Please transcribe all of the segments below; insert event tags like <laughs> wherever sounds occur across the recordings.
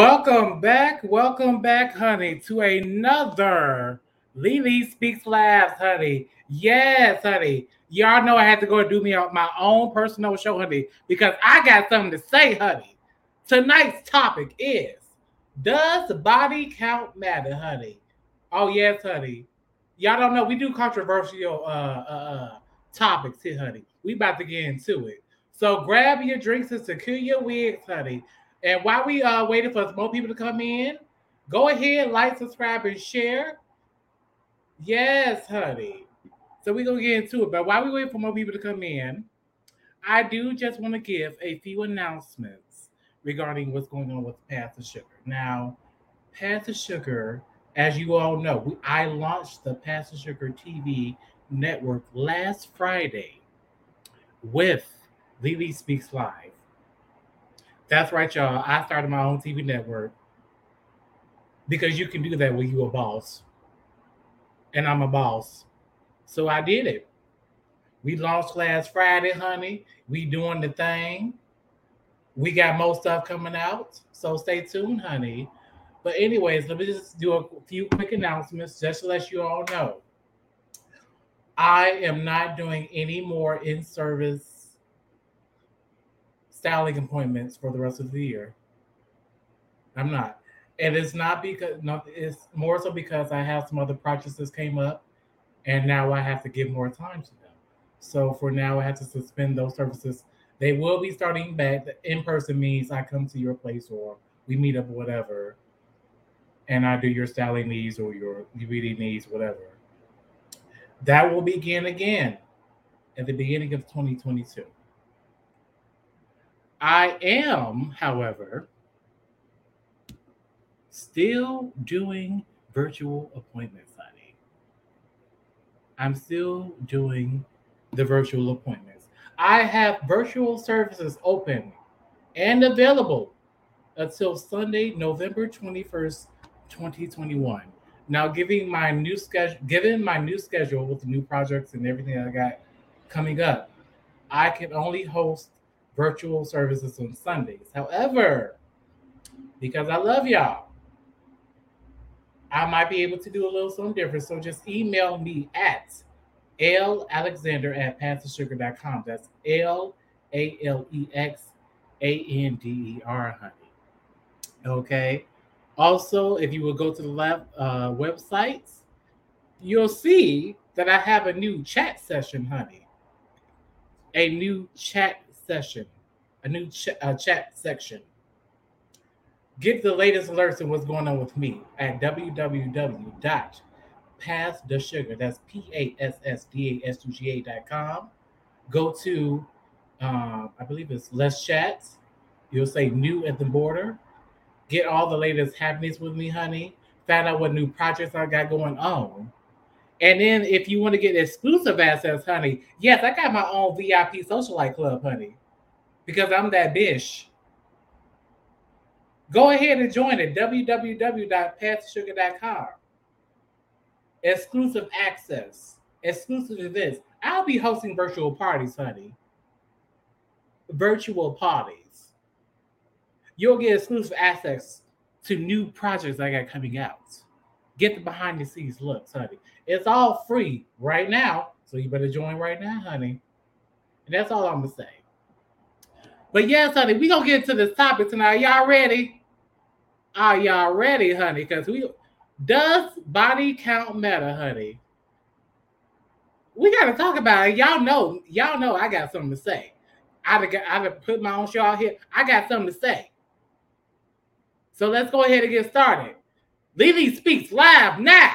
Welcome back, welcome back, honey, to another LeeLee Speaks Labs, honey. Yes, honey. Y'all know I had to go and do me my own personal show, honey, because I got something to say, honey. Tonight's topic is Does body count matter, honey? Oh, yes, honey. Y'all don't know we do controversial uh, uh, uh topics here, honey. We about to get into it. So grab your drinks and secure your wigs, honey. And while we are uh, waiting for more people to come in, go ahead, like, subscribe, and share. Yes, honey. So we're gonna get into it. But while we wait for more people to come in, I do just want to give a few announcements regarding what's going on with Path to Sugar. Now, Path to Sugar, as you all know, we, I launched the Path to Sugar TV network last Friday with LeeLee Speaks Live. That's right, y'all. I started my own TV network because you can do that when you're a boss. And I'm a boss. So I did it. We launched last Friday, honey. We doing the thing. We got more stuff coming out. So stay tuned, honey. But anyways, let me just do a few quick announcements just to let you all know. I am not doing any more in-service styling appointments for the rest of the year. I'm not. And it's not because it's more so because I have some other projects that came up and now I have to give more time to them. So for now I have to suspend those services. They will be starting back. The in-person means I come to your place or we meet up whatever and I do your styling needs or your beauty needs, whatever. That will begin again at the beginning of 2022. I am, however, still doing virtual appointments, honey. I'm still doing the virtual appointments. I have virtual services open and available until Sunday, November 21st, 2021. Now, giving my new schedule, given my new schedule with the new projects and everything I got coming up, I can only host virtual services on Sundays. However, because I love y'all, I might be able to do a little something different. So just email me at L Alexander at pathtosugar.com. That's L A L E X A N D E R, honey. Okay. Also, if you will go to the lab uh, websites, you'll see that I have a new chat session, honey. A new chat session, a new ch- uh, chat section. Get the latest alerts and what's going on with me at www.passthesugar. That's P A S S D A S U G A.com. Go to, um, I believe it's Let's Chat. You'll say new at the border. Get all the latest happenings with me, honey. Find out what new projects I got going on. And then if you want to get exclusive access, honey, yes, I got my own VIP socialite club, honey because I'm that bitch. Go ahead and join it. www.pathsugar.com. Exclusive access, exclusive events. I'll be hosting virtual parties, honey. Virtual parties. You'll get exclusive access to new projects I got coming out. Get the behind the scenes looks, honey. It's all free right now. So you better join right now, honey. And that's all I'm gonna say. But yes, honey, we gonna get to this topic tonight. Y'all ready? Are y'all ready, honey? Because we does body count matter, honey? We gotta talk about it. Y'all know, y'all know I got something to say. I'd have, I'd put my own show out here. I got something to say. So let's go ahead and get started. LeeLee speaks live now.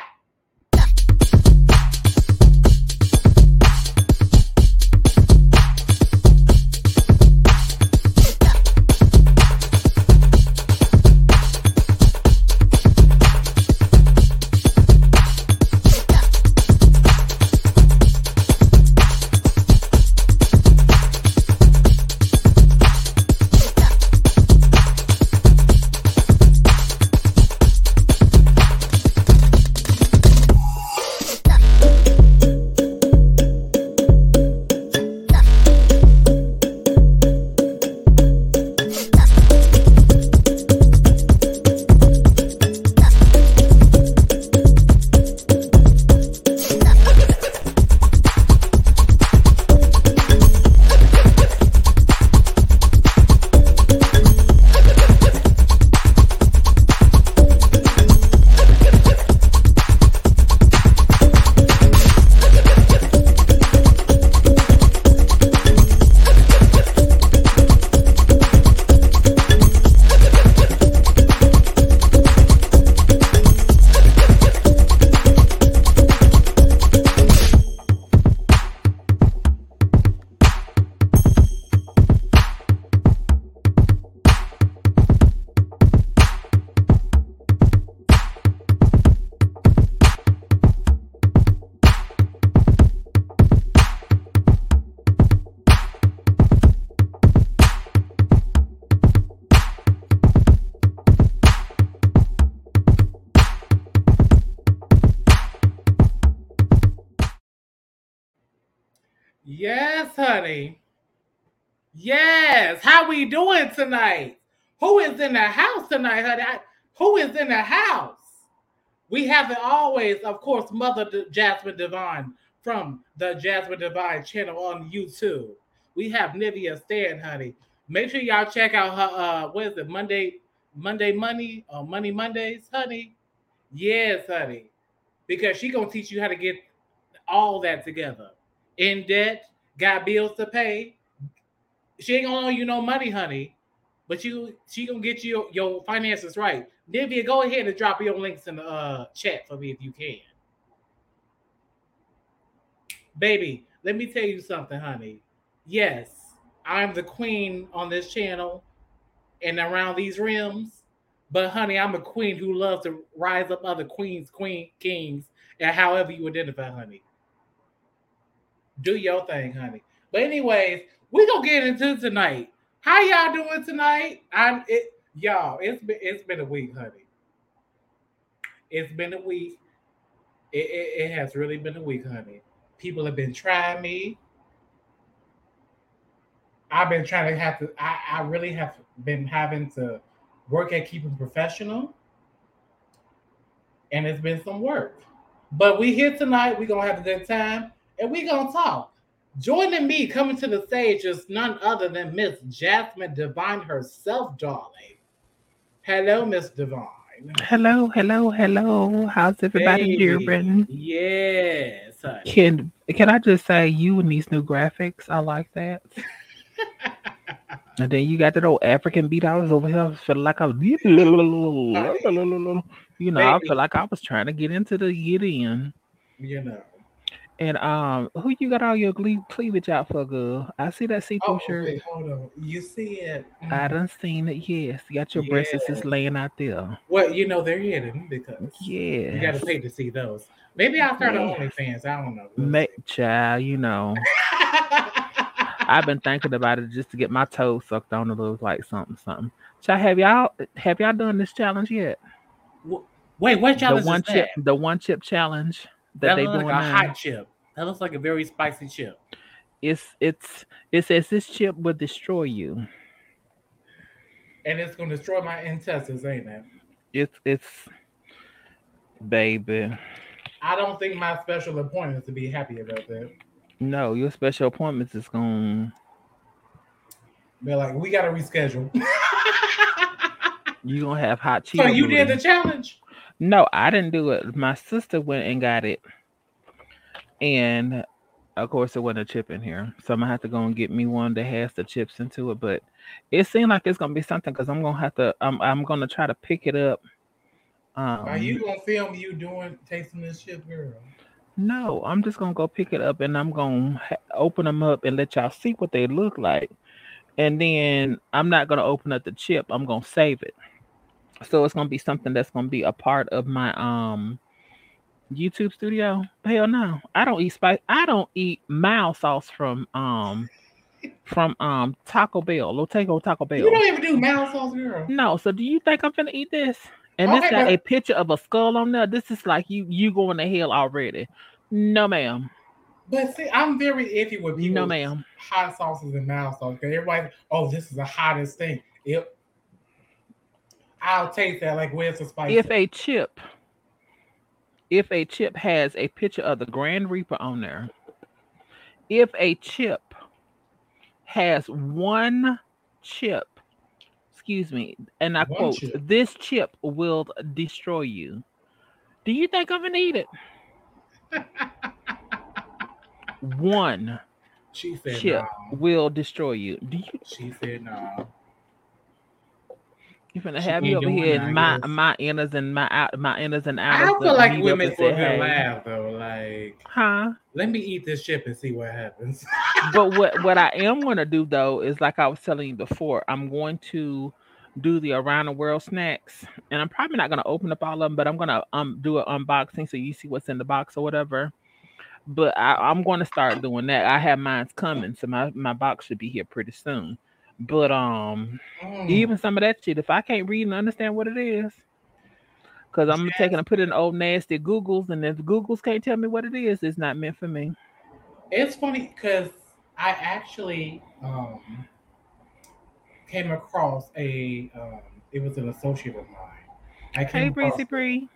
We doing tonight? Who is in the house tonight, honey? I, who is in the house? We have it always, of course, Mother D- Jasmine Divine from the Jasmine Divine channel on YouTube. We have Nivea Stan, honey. Make sure y'all check out her uh what is it, Monday, Monday Money or Money Mondays, honey. Yes, honey. Because she gonna teach you how to get all that together. In debt, got bills to pay. She ain't gonna owe you no money, honey. But you she gonna get you your finances right. Nivea, go ahead and drop your links in the uh, chat for me if you can. Baby, let me tell you something, honey. Yes, I'm the queen on this channel and around these rims. But honey, I'm a queen who loves to rise up other queens, queen, kings, and however you identify, honey. Do your thing, honey. But anyways, we gonna get into tonight. How y'all doing tonight? I'm it, y'all. It's been it's been a week, honey. It's been a week. It, it, it has really been a week, honey. People have been trying me. I've been trying to have to. I, I really have been having to work at keeping professional, and it's been some work. But we here tonight. We gonna have a good time, and we gonna talk. Joining me coming to the stage is none other than Miss Jasmine Divine herself, darling. Hello, Miss Divine. Hello, hello, hello. How's everybody doing? Yes. honey. Can can I just say you and these new graphics? I like that. <laughs> and then you got that old African beat. I was over here feeling like I was, <laughs> you know, I feel like I was trying to get into the get in. You know. And um, who you got all your cle- cleavage out for, girl? I see that see-through Oh, shirt. wait, hold on. You see it? I done seen it. Yes, you got your breasts just laying out there. Well, you know they're hidden because Yeah, you got to pay to see those. Maybe I'll start Yeah. OnlyFans. I don't know. We'll Ma- child, you know. I've been thinking about it just to get my toes sucked on to look like something, something. Child, have y'all have y'all done this challenge yet? Wait, what The one chip, the one chip challenge that, That they looks like a now. hot chip. That looks like a very spicy chip. It's it's it says this chip will destroy you. And it's gonna destroy my intestines, ain't it? It's it's baby. I don't think my special appointments to be happy about that. No, your special appointments is going They're like, we gotta reschedule. <laughs> you gonna have hot cheese. so you did the challenge? No, I didn't do it. My sister went and got it. And of course it wasn't a chip in here. So I'm gonna have to go and get me one that has the chips into it. But it seemed like it's gonna be something because I'm gonna have to I'm I'm gonna try to pick it up. Um, Are you gonna film you doing tasting this chip, girl? no, I'm just gonna go pick it up and I'm gonna ha- open them up and let y'all see what they look like. And then I'm not gonna open up the chip. I'm gonna save it. So it's gonna be something that's gonna be a part of my um YouTube studio. Hell no, I don't eat spice. I don't eat mild sauce from um from um Taco Bell. Lotego Taco Bell. You don't even do mouth sauce, girl. No, so do you think I'm gonna eat this? And Okay, this got but- a picture of a skull on there. This is like you you going to hell already. No, ma'am. But see, I'm very iffy with people. No, ma'am. Hot sauces and mild sauce. Because everybody, oh, this is the hottest thing. It, I'll taste that. Like, where's the spice? If a chip, if a chip has a picture of the Grand Reaper on there, if a chip has one chip, excuse me, and I One quote, chip. this chip will destroy you. Do you think I'm gonna eat it? <laughs> One she said chip no. will destroy you. Do you She said no. You finna She have me over here it, in my guess. my inners and my out my inners and outs. I outers. feel to like meet we up make and for a say, good "Hey." laugh, though. Like, Huh? let me eat this chip and see what happens. but what <laughs> what I am going to do though is like I was telling you before, I'm going to do the around the world snacks, and I'm probably not going to open up all of them, but I'm going to um do an unboxing so you see what's in the box or whatever. But I, I'm going to start doing that. I have mine's coming, so my my box should be here pretty soon. But um, Mm. even some of that shit, if I can't read and understand what it is, because I'm taking and put in old nasty Googles, and if Googles can't tell me what it is, it's not meant for me. It's funny because I actually um, came across a. Um, it was an associate of mine. I Hey, came across, Breezy Bree.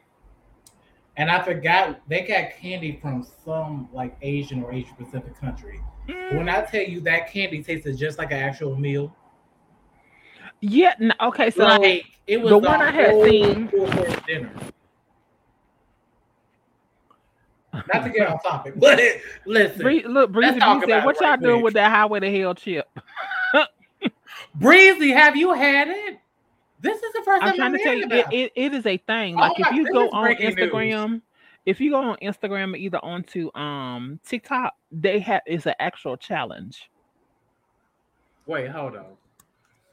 And I forgot they got candy from some like Asian or Asian Pacific country. Mm, When I tell you that candy tasted just like an actual meal, yeah. n- Okay. So like it was the one I had seen- dinner. Not to get off topic, <laughs> but listen, Bree, look, Breezy talk Bree about said, "What y'all right doing quick." with that highway to hell chip?" <laughs> Breezy, have you had it? This is the first I'm trying to tell you, it, it. it, is a thing. Oh Like if you go on breaking news. Instagram, if you go on Instagram or either onto um TikTok, they have it's an actual challenge. Wait, hold on.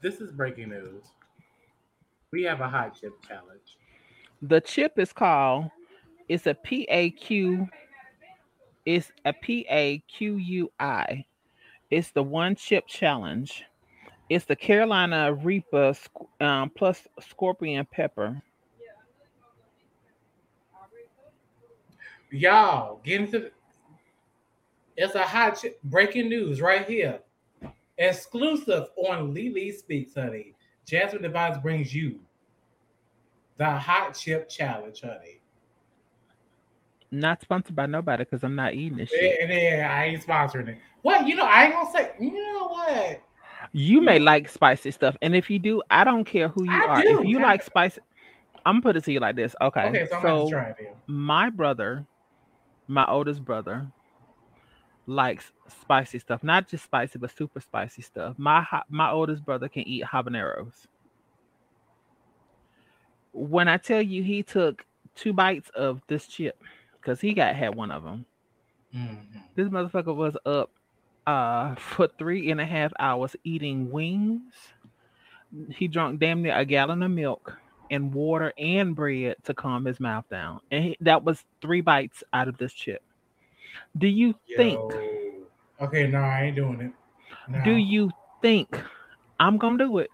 This is breaking news. We have a hot chip challenge. The chip is called. It's a P A Q. It's a a P A Q U I. It's the one chip challenge. It's the Carolina Reaper um, plus scorpion pepper. Y'all, get into the, it's a hot chip breaking news right here. Exclusive on LeeLee Speaks, honey. Jasmine Divine's brings you the hot chip challenge, honey. Not sponsored by nobody because I'm not eating this shit. And then I ain't sponsoring it. What you know, I ain't gonna say, you know what? You may like spicy stuff, and if you do, I don't care who you I are. do. If you like spicy, I'm gonna put it to you like this. Okay, Okay, so so try it then. my brother, my oldest brother, likes spicy stuff. Not just spicy, but super spicy stuff. My my oldest brother can eat habaneros. When I tell you he took two bites of this chip, because he got had one of them. Mhm. This motherfucker was up uh for three and a half hours eating wings. He drank damn near a gallon of milk and water and bread to calm his mouth down. And he, that was three bites out of this chip. Do you think, Okay, no, I ain't doing it. No. do you think I'm gonna do it?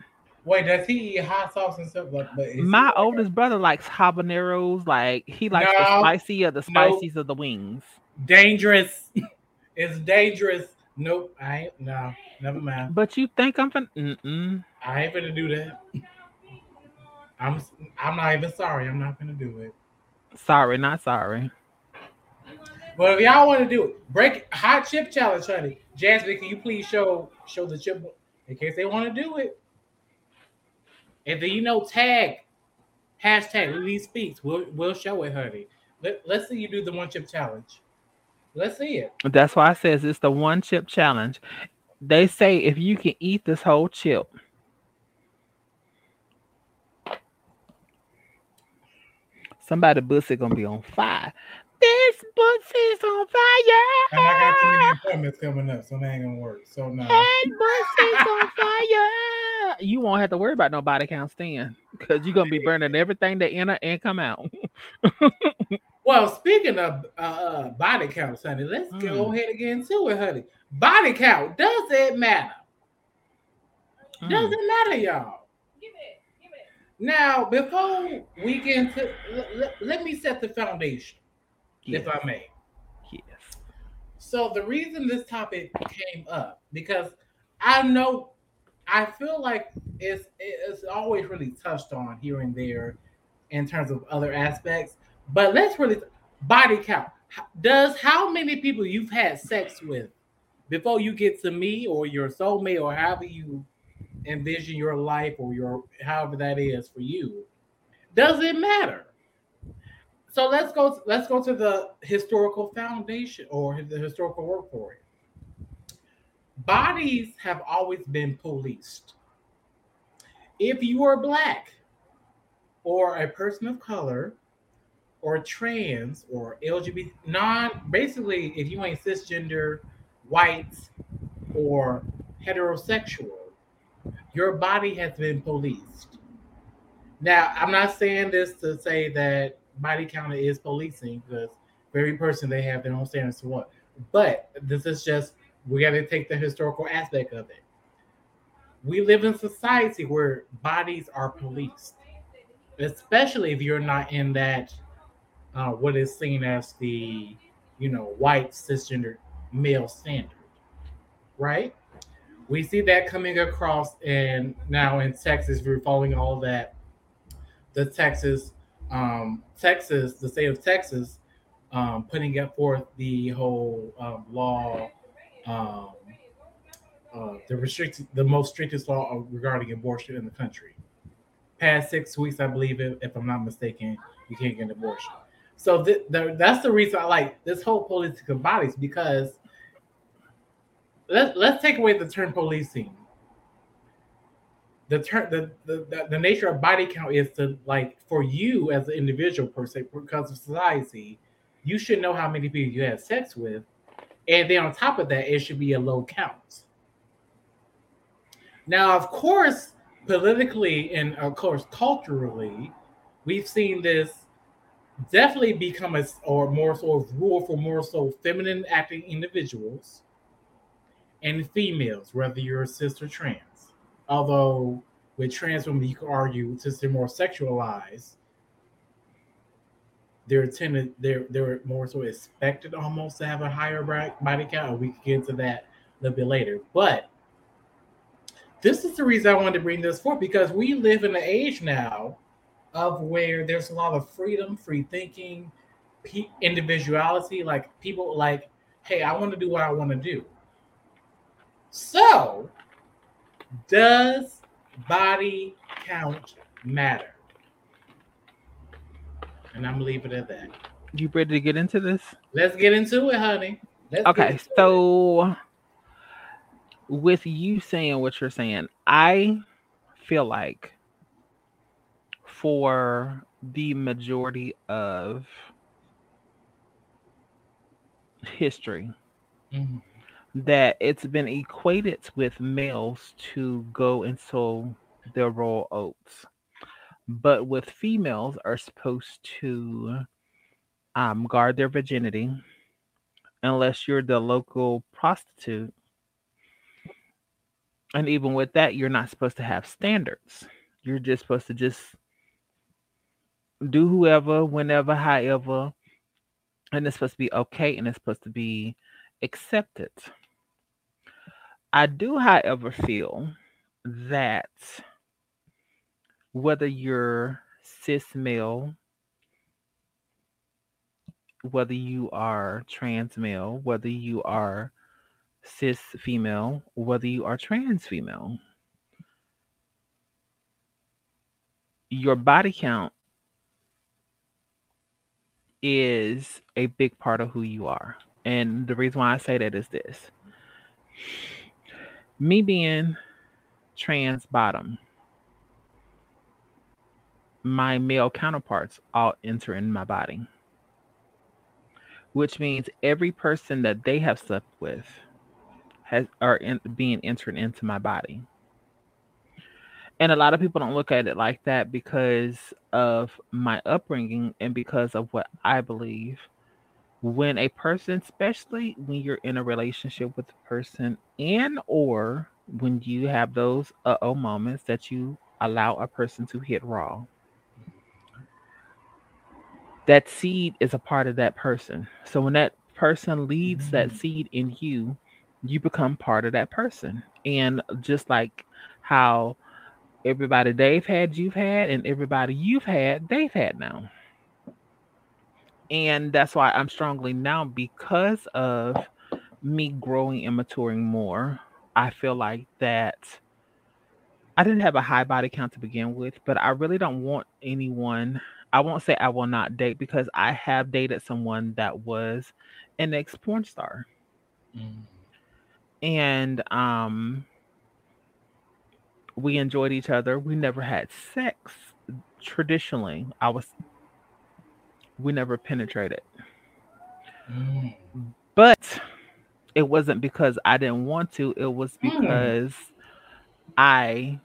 Wait, does he eat hot sauce and stuff like but My like oldest brother likes habaneros, like he likes the No, spicy of the no. spices of the wings. dangerous. <laughs> it's dangerous. Nope, I ain't no, never mind. But you think I'm fin- mm-mm. I ain't gonna do that. I'm I'm not even sorry. I'm not gonna do it. sorry, not sorry. But if y'all want to do it, break hot chip challenge, honey. Jasmine, can you please show show the chip in case they want to do it? And then you know, tag hashtag LeeLee Speaks. We'll we'll show it, honey. Let, let's see you do the one chip challenge. Let's see it. That's why I says it's the one chip challenge. They say if you can eat this whole chip, somebody pussy gonna be on fire. This pussy's on And I got too many fire. appointments coming up, so that ain't gonna work. So no. That pussy's on fire. You won't have to worry about no body count stand because you're gonna be burning everything that enter and come out. <laughs> Well, speaking of uh, uh, body counts, honey, let's go Mm. ahead and get into it, honey. Body count, does it matter? Does Mm. it matter, y'all? Give it, give it. Now, before we get into, let, let- let me set the foundation, Yes. if I may. yes. So, the reason this topic came up because I know, I feel like it's it's always really touched on here and there in terms of other aspects, but let's really body count. Does how many people you've had sex with before you get to me or your soulmate or however you envision your life or your however that is for you? Does it matter? So let's go. Let's go to the historical foundation or the historical work for it. Bodies have always been policed. If you are black, or a person of color, or trans, or LGBT non, basically, if you ain't cisgender, white, or heterosexual, your body has been policed. Now, I'm not saying this to say that body count is policing because every person they have their own standards to what. But this is just we got to take the historical aspect of it. We live in society where bodies are policed, especially if you're not in that uh, what is seen as the you know white cisgender male standard, right? We see that coming across, and now in Texas, we're following all that. The Texas, um, Texas, the state of Texas, um, putting up forth the whole um, law, um, uh, the restricted, the most strictest law regarding abortion in the country. Past six weeks, I believe, if I'm not mistaken, you can't get an abortion. So th- that's the reason I like this whole political bodies because let, let's take away the term policing. The term the, the, the nature of body count is to like for you as an individual per se because of society, you should know how many people you had sex with, and then on top of that, it should be a low count. Now, of course, politically and of course culturally, we've seen this definitely become a or more so rule for more so feminine acting individuals and females, whether you're a cis or trans. Although with trans women, you could argue since they're more sexualized, they're tended they're they're more so expected almost to have a higher body count. We can get into that a little bit later, but this is the reason I wanted to bring this forth because we live in an age now of where there's a lot of freedom, free thinking, individuality. Like people like, hey, I want to do what I want to do. So, does body count matter? And I'm gonna it at that. You ready to get into this? Let's get into it, honey. Let's okay, so it. with you saying what you're saying, I feel like for the majority of history. Mm-hmm. that it's been equated with males to go and sow their raw oats. But with females are supposed to um, guard their virginity. Unless you're the local prostitute. And even with that you're not supposed to have standards. You're just supposed to just do whoever, whenever, however, and it's supposed to be okay and it's supposed to be accepted. I do, however, feel that whether you're cis male, whether you are trans male, whether you are cis female, whether you are trans female, your body count is a big part of who you are. And the reason why I say that is this me being trans bottom, my male counterparts all enter in my body, which means every person that they have slept with has are in, being entered into my body. And a lot of people don't look at it like that because of my upbringing and because of what I believe. When a person, especially when you're in a relationship with a person and or when you have those uh-oh moments that you allow a person to hit raw, that seed is a part of that person. So when that person leaves that mm. seed in you, you become part of that person. And just like how everybody they've had, you've had, and everybody you've had, they've had now. And that's why I'm strongly now because of me growing and maturing more. I feel like that I didn't have a high body count to begin with, but I really don't want anyone. I won't say I will not date because I have dated someone that was an ex porn star. Mm. And um we enjoyed each other. We never had sex traditionally. I was we never penetrated. Mm. But it wasn't because I didn't want to, it was hmm. because mm. I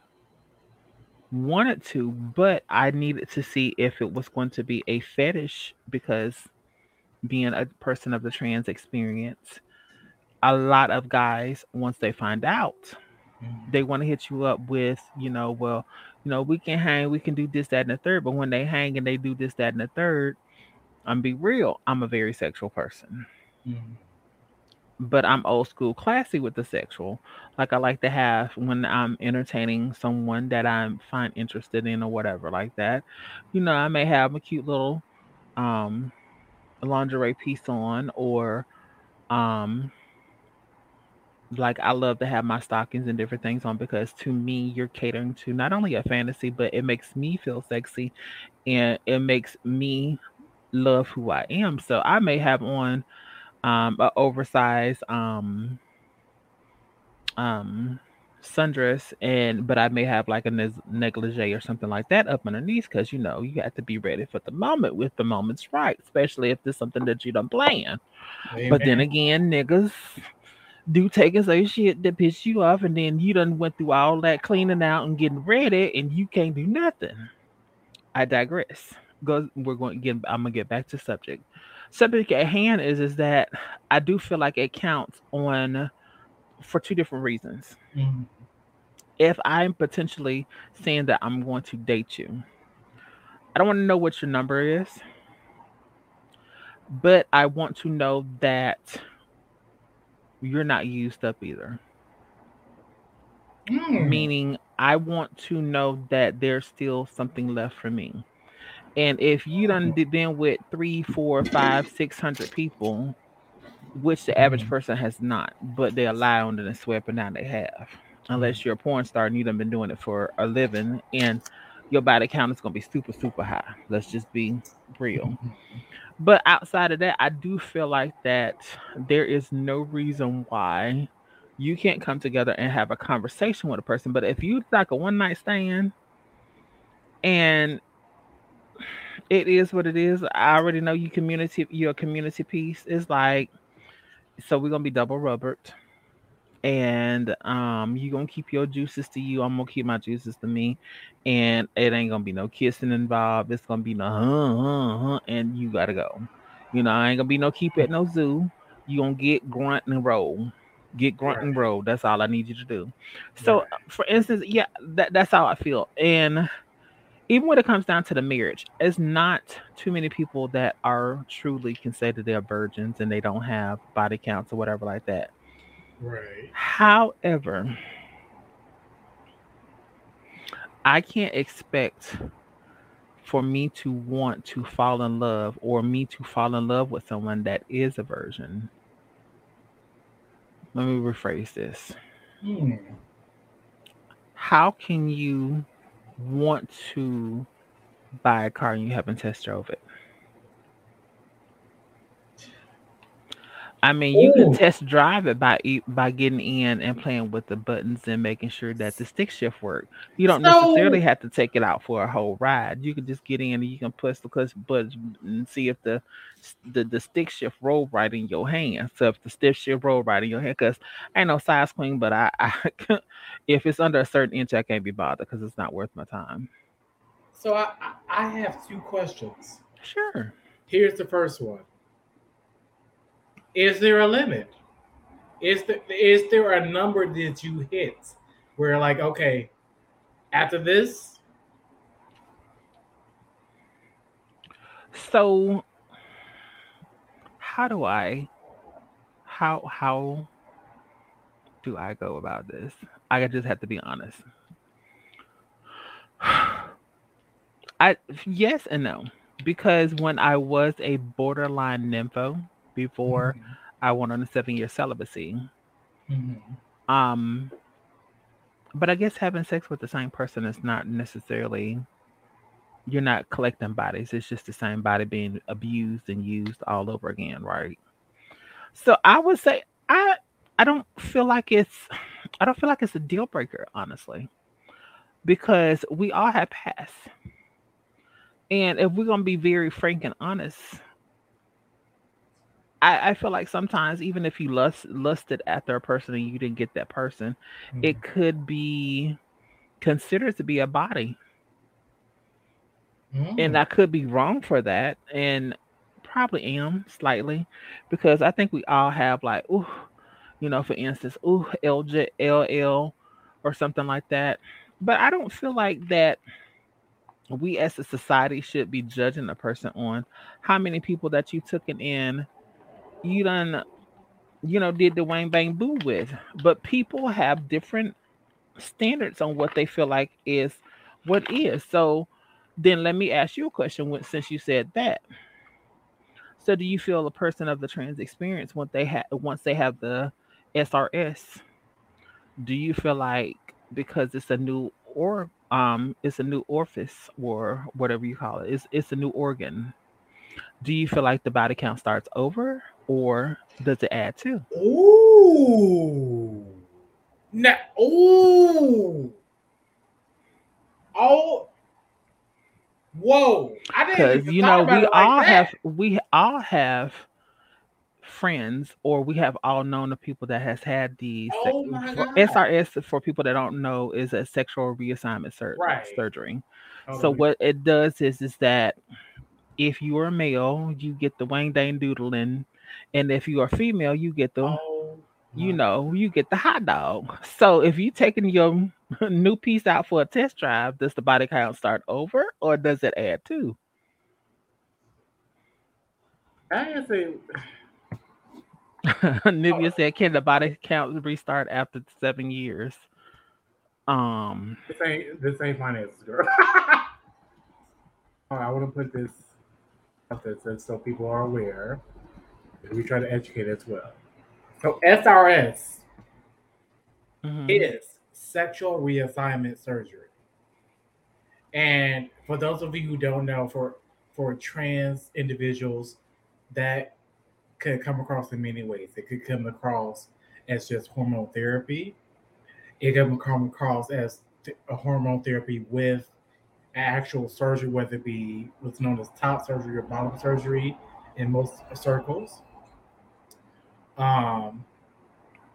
wanted to, but I needed to see if it was going to be a fetish because being a person of the trans experience, a lot of guys, once they find out, Mm-hmm. They want to hit you up with, you know, well, you know, we can hang, we can do this, that, and the third. But when they hang and they do this, that, and the third, I'm be real. I'm a very sexual person. Mm-hmm. but I'm old school classy with the sexual. Like I like to have when I'm entertaining someone that I find interested in or whatever like that. You know, I may have a cute little um lingerie piece on or um like I love to have my stockings and different things on because to me you're catering to not only a fantasy but it makes me feel sexy and it makes me love who I am. So I may have on um a oversized um um sundress and but I may have like a negligee or something like that up underneath because you know you have to be ready for the moment with the moment's right, especially if there's something that you don't plan. Amen. But then again, niggas do take us a shit that piss you off, and then you done went through all that cleaning out and getting ready, and you can't do nothing. I digress. Go. We're going to get. I'm gonna get back to subject. Subject at hand is is that I do feel like it counts on for two different reasons. Mm-hmm. If I'm potentially saying that I'm going to date you, I don't want to know what your number is, but I want to know that you're not used up either. Mm. Meaning, I want to know that there's still something left for me. And if you done been with three, four, five, six hundred people, which the average mm. person has not, but they lie on it and swear and down they have. Unless mm. you're a porn star and you've been doing it for a living and your body count is gonna be super, super high. Let's just be real. Mm-hmm. But outside of that, I do feel like that there is no reason why you can't come together and have a conversation with a person. But if you like a one night stand and it is what it is, I already know you community your community piece is like so we're gonna be double rubbered and um you gonna keep your juices to you i'm gonna keep my juices to me and it ain't gonna be no kissing involved it's gonna be no huh, huh, huh, and you gotta go. You know i ain't gonna be no keep at no zoo. You gonna get grunt and roll. Get grunt and roll that's all i need you to do. So for instance yeah that, that's how i feel and even when it comes down to the marriage, it's not too many people that are truly can say that they're virgins and they don't have body counts or whatever like that. Right. However, I can't expect for me to want to fall in love or me to fall in love with someone that is a virgin. Let me rephrase this. Hmm. How can you want to buy a car and you haven't test drove it? I mean, you can test drive it by by getting in and playing with the buttons and making sure that the stick shift work. You don't so, necessarily have to take it out for a whole ride. You can just get in and you can push the clutch buttons and see if the the, the stick shift roll right in your hand. So if the stick shift roll right in your hand, because I ain't no size queen, but I, I <laughs> if it's under a certain inch, I can't be bothered because it's not worth my time. So I I have two questions. Sure. Here's the first one is there a limit? Is there is there a number that you hit where like okay, after this? So how do I how how do I go about this? I just have to be honest. <sighs> I yes and no because when I was a borderline nympho, before mm-hmm. I went on a seven year celibacy. Mm-hmm. Um, but I guess having sex with the same person is not necessarily you're not collecting bodies. It's just the same body being abused and used all over again, right? So I would say I I don't feel like it's I don't feel like it's a deal breaker, honestly. Because we all have past. And if we're gonna be very frank and honest, I, I feel like sometimes even if you lust lusted after a person and you didn't get that person, mm-hmm. it could be considered to be a body. Mm-hmm. And mm. I could be wrong for that. And probably am slightly because I think we all have like, oh, you know, for instance, oh, LJ, LL or something like that. But I don't feel like that we as a society should be judging a person on how many people that you took in you done you know, did the wang bang boo with. But people have different standards on what they feel like is what is. So then let me ask you a question since you said that. So do you feel a person of the trans experience once they have once they have the SRS, do you feel like because it's a new or um it's a new orifice or whatever you call it, it's it's a new organ. Do you feel like the body count starts over or does it add to? Ooh. Now, ooh. Oh. Whoa. I didn't Because you know, we all like have we all have friends or we have all known the people that has had the oh SRS for people that don't know is a sexual reassignment sur- um, right. surgery. Totally. So what it does is is that if you are a male, you get the wang dang doodling, and if you are female, you get the oh, you know you get the hot dog. So if you taking your <laughs> new piece out for a test drive, does the body count start over or does it add to? I say <laughs> Nivea oh. said, "Can the body count restart after seven years?" Um, this ain't this ain't finances, girl. <laughs> I want to put this out there so people are aware. We try to educate as well. So SRS mm-hmm. is sexual reassignment surgery, and for those of you who don't know, for for trans individuals, that could come across in many ways. It could come across as just hormone therapy. It could come across as a hormone therapy with actual surgery, whether it be what's known as top surgery or bottom surgery in most circles. Um,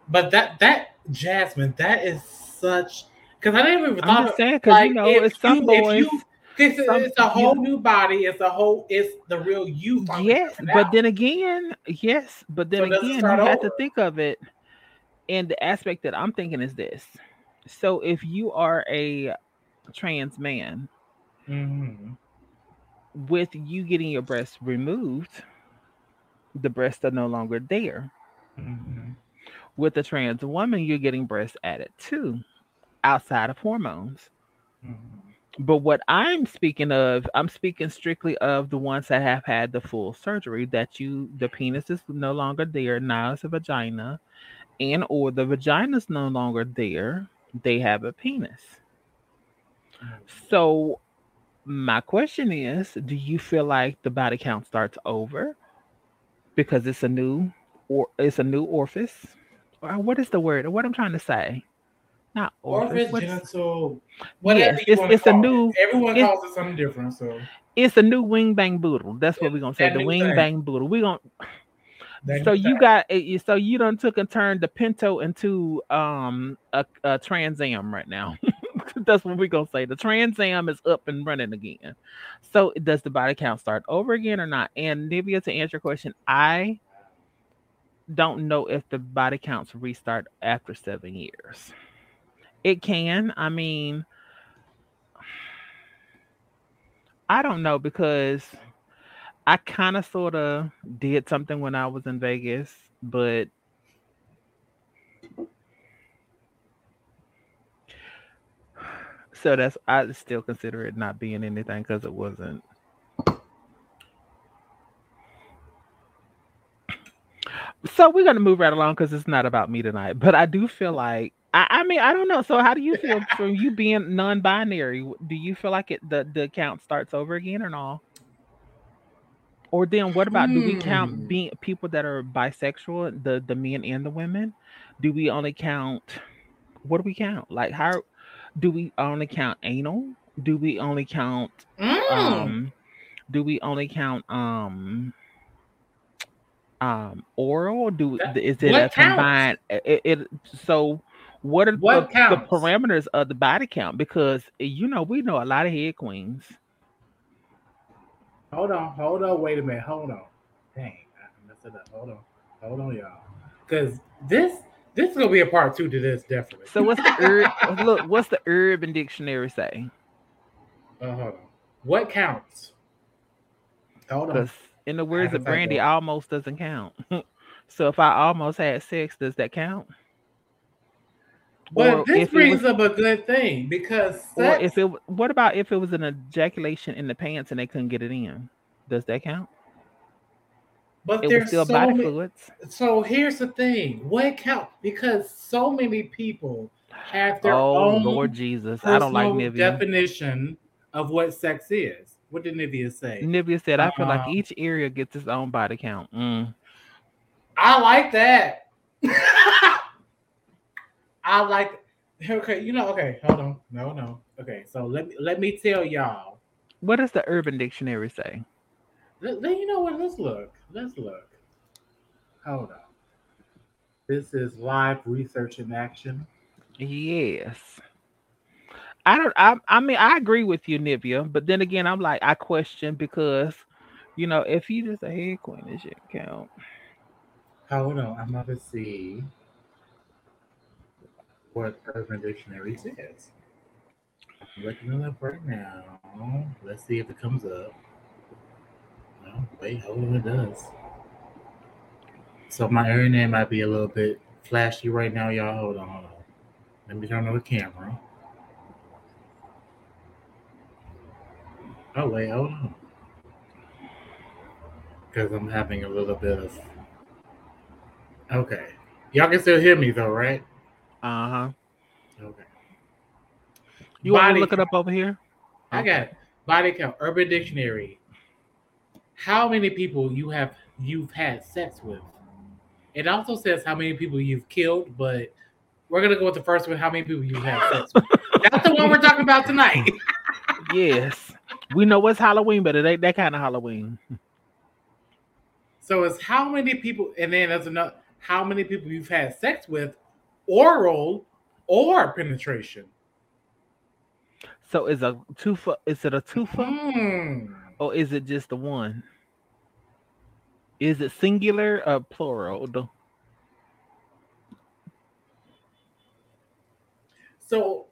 but that that Jasmine, that is such because I didn't even thought of because like, you know it's some you, boys. You, it's, it's a whole new body. It's a whole. It's the real you. Yes, but then again, yes, but then so again, you over. have to think of it. And the aspect that I'm thinking is this: so if you are a trans man, mm-hmm. with you getting your breasts removed, the breasts are no longer there. Mm-hmm. With a trans woman, you're getting breasts added too, outside of hormones. Mm-hmm. But what I'm speaking of, I'm speaking strictly of the ones that have had the full surgery that you the penis is no longer there, now it's a vagina, and or the vagina is no longer there, they have a penis. So my question is, do you feel like the body count starts over because it's a new or it's a new orifice? Or what is the word? What I'm trying to say? not orifice, genital, whatever yes, it's, it's a new. It. Everyone calls it something different. So it's a new wing bang boodle. That's what we're gonna say. The wing thing. bang boodle. We gonna. so you got so you done took and turned the Pinto into um a, a Trans Am right now. <laughs> That's what we're gonna say. The Trans Am is up and running again. So does the body count start over again or not? And Nivea, to answer your question, I don't know if the body counts restart after seven years. It can. I mean, I don't know because I kind of sort of did something when I was in Vegas, but <sighs> so that's I still consider it not being anything because it wasn't. So we're gonna move right along because it's not about me tonight, but I do feel like I, I mean, I don't know. So, how do you feel <laughs> from you being non-binary? Do you feel like it the the count starts over again or not? Or then, what about do we count hmm. being people that are bisexual, the the men and the women? Do we only count? What do we count? Like, how do we only count anal? Do we only count? Mm. Um, do we only count um um oral? Do is it a combined? It, it so what are what the, the, parameters of the body count? Because eh, you know we know a lot of head queens. Hold on, hold on, wait a minute, hold on. Dang, I messed it up. Hold on, hold on, y'all. Because this this is gonna be a part two to this, definitely. So what's the <laughs> ur- look? What's the Urban Dictionary say? Uh, hold on. What counts? Hold on. In the words of Brandy, almost doesn't count. <laughs> So if I almost had sex, does that count? Well, Or this brings was- up a good thing because sex, if it what about if it was an ejaculation in the pants and they couldn't get it in? Does that count? but It there's still so body many, fluids. so here's the thing what count because so many people have their Oh own Lord Jesus. I don't like Nivea. definition of what sex is what did Nivea say? Nivea said I feel like Uh, each area gets its own body count. Mm. i like that. <laughs> I like okay you know okay hold on. No no. Okay so let me let me tell y'all. What does the urban dictionary say? let, let- you know what? Let's look. Let's look. Hold on. This is live research in action. Yes. I don't I I mean I agree with you, Nivea, but then again I'm like I question because you know if you just a head queen it should count. Hold on, I'm about to see what Urban Dictionary says. I'm looking it up right now. Let's see if it comes up. No, wait, hold on, it does. So my internet might be a little bit flashy right now, y'all. Hold on, hold on. Let me turn on the camera. Oh wait, hold on. Because I'm having a little bit of Okay. Y'all can still hear me though, right? Uh-huh. Okay. You want to look it up over here? I got it. body count, Urban Dictionary. How many people you have you've had sex with? It also says how many people you've killed, but we're gonna go with the first one. How many people you've had sex with? <laughs> That's the one we're talking about tonight. yes. We know it's Halloween, but it ain't that kind of Halloween. So it's how many people, and then there's another how many people you've had sex with, oral or penetration. So is a twofer is it a twofer Hmm. or is it just the one? Is it singular or plural? So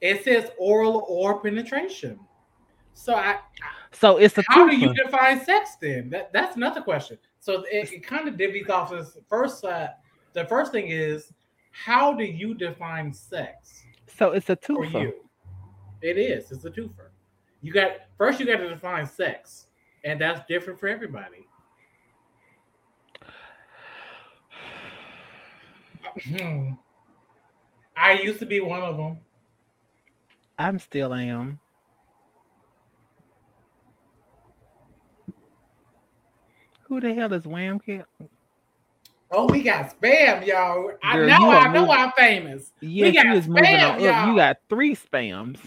it says oral or penetration. So I, So it's a how do you define sex then? That that's another question. So it, it kind of divvies off this first side. The first thing is how do you define sex So it's a twofer. for you? It is. It's a twofer. You got first. You got to define sex, and that's different for everybody. Hmm. I used to be one of them. I'm still am. Who the hell is Wham Cat? Oh, we got spam, y'all. I know. I know. moving- I'm famous. Yes, got you is moving spam, on y'all. You got three spams.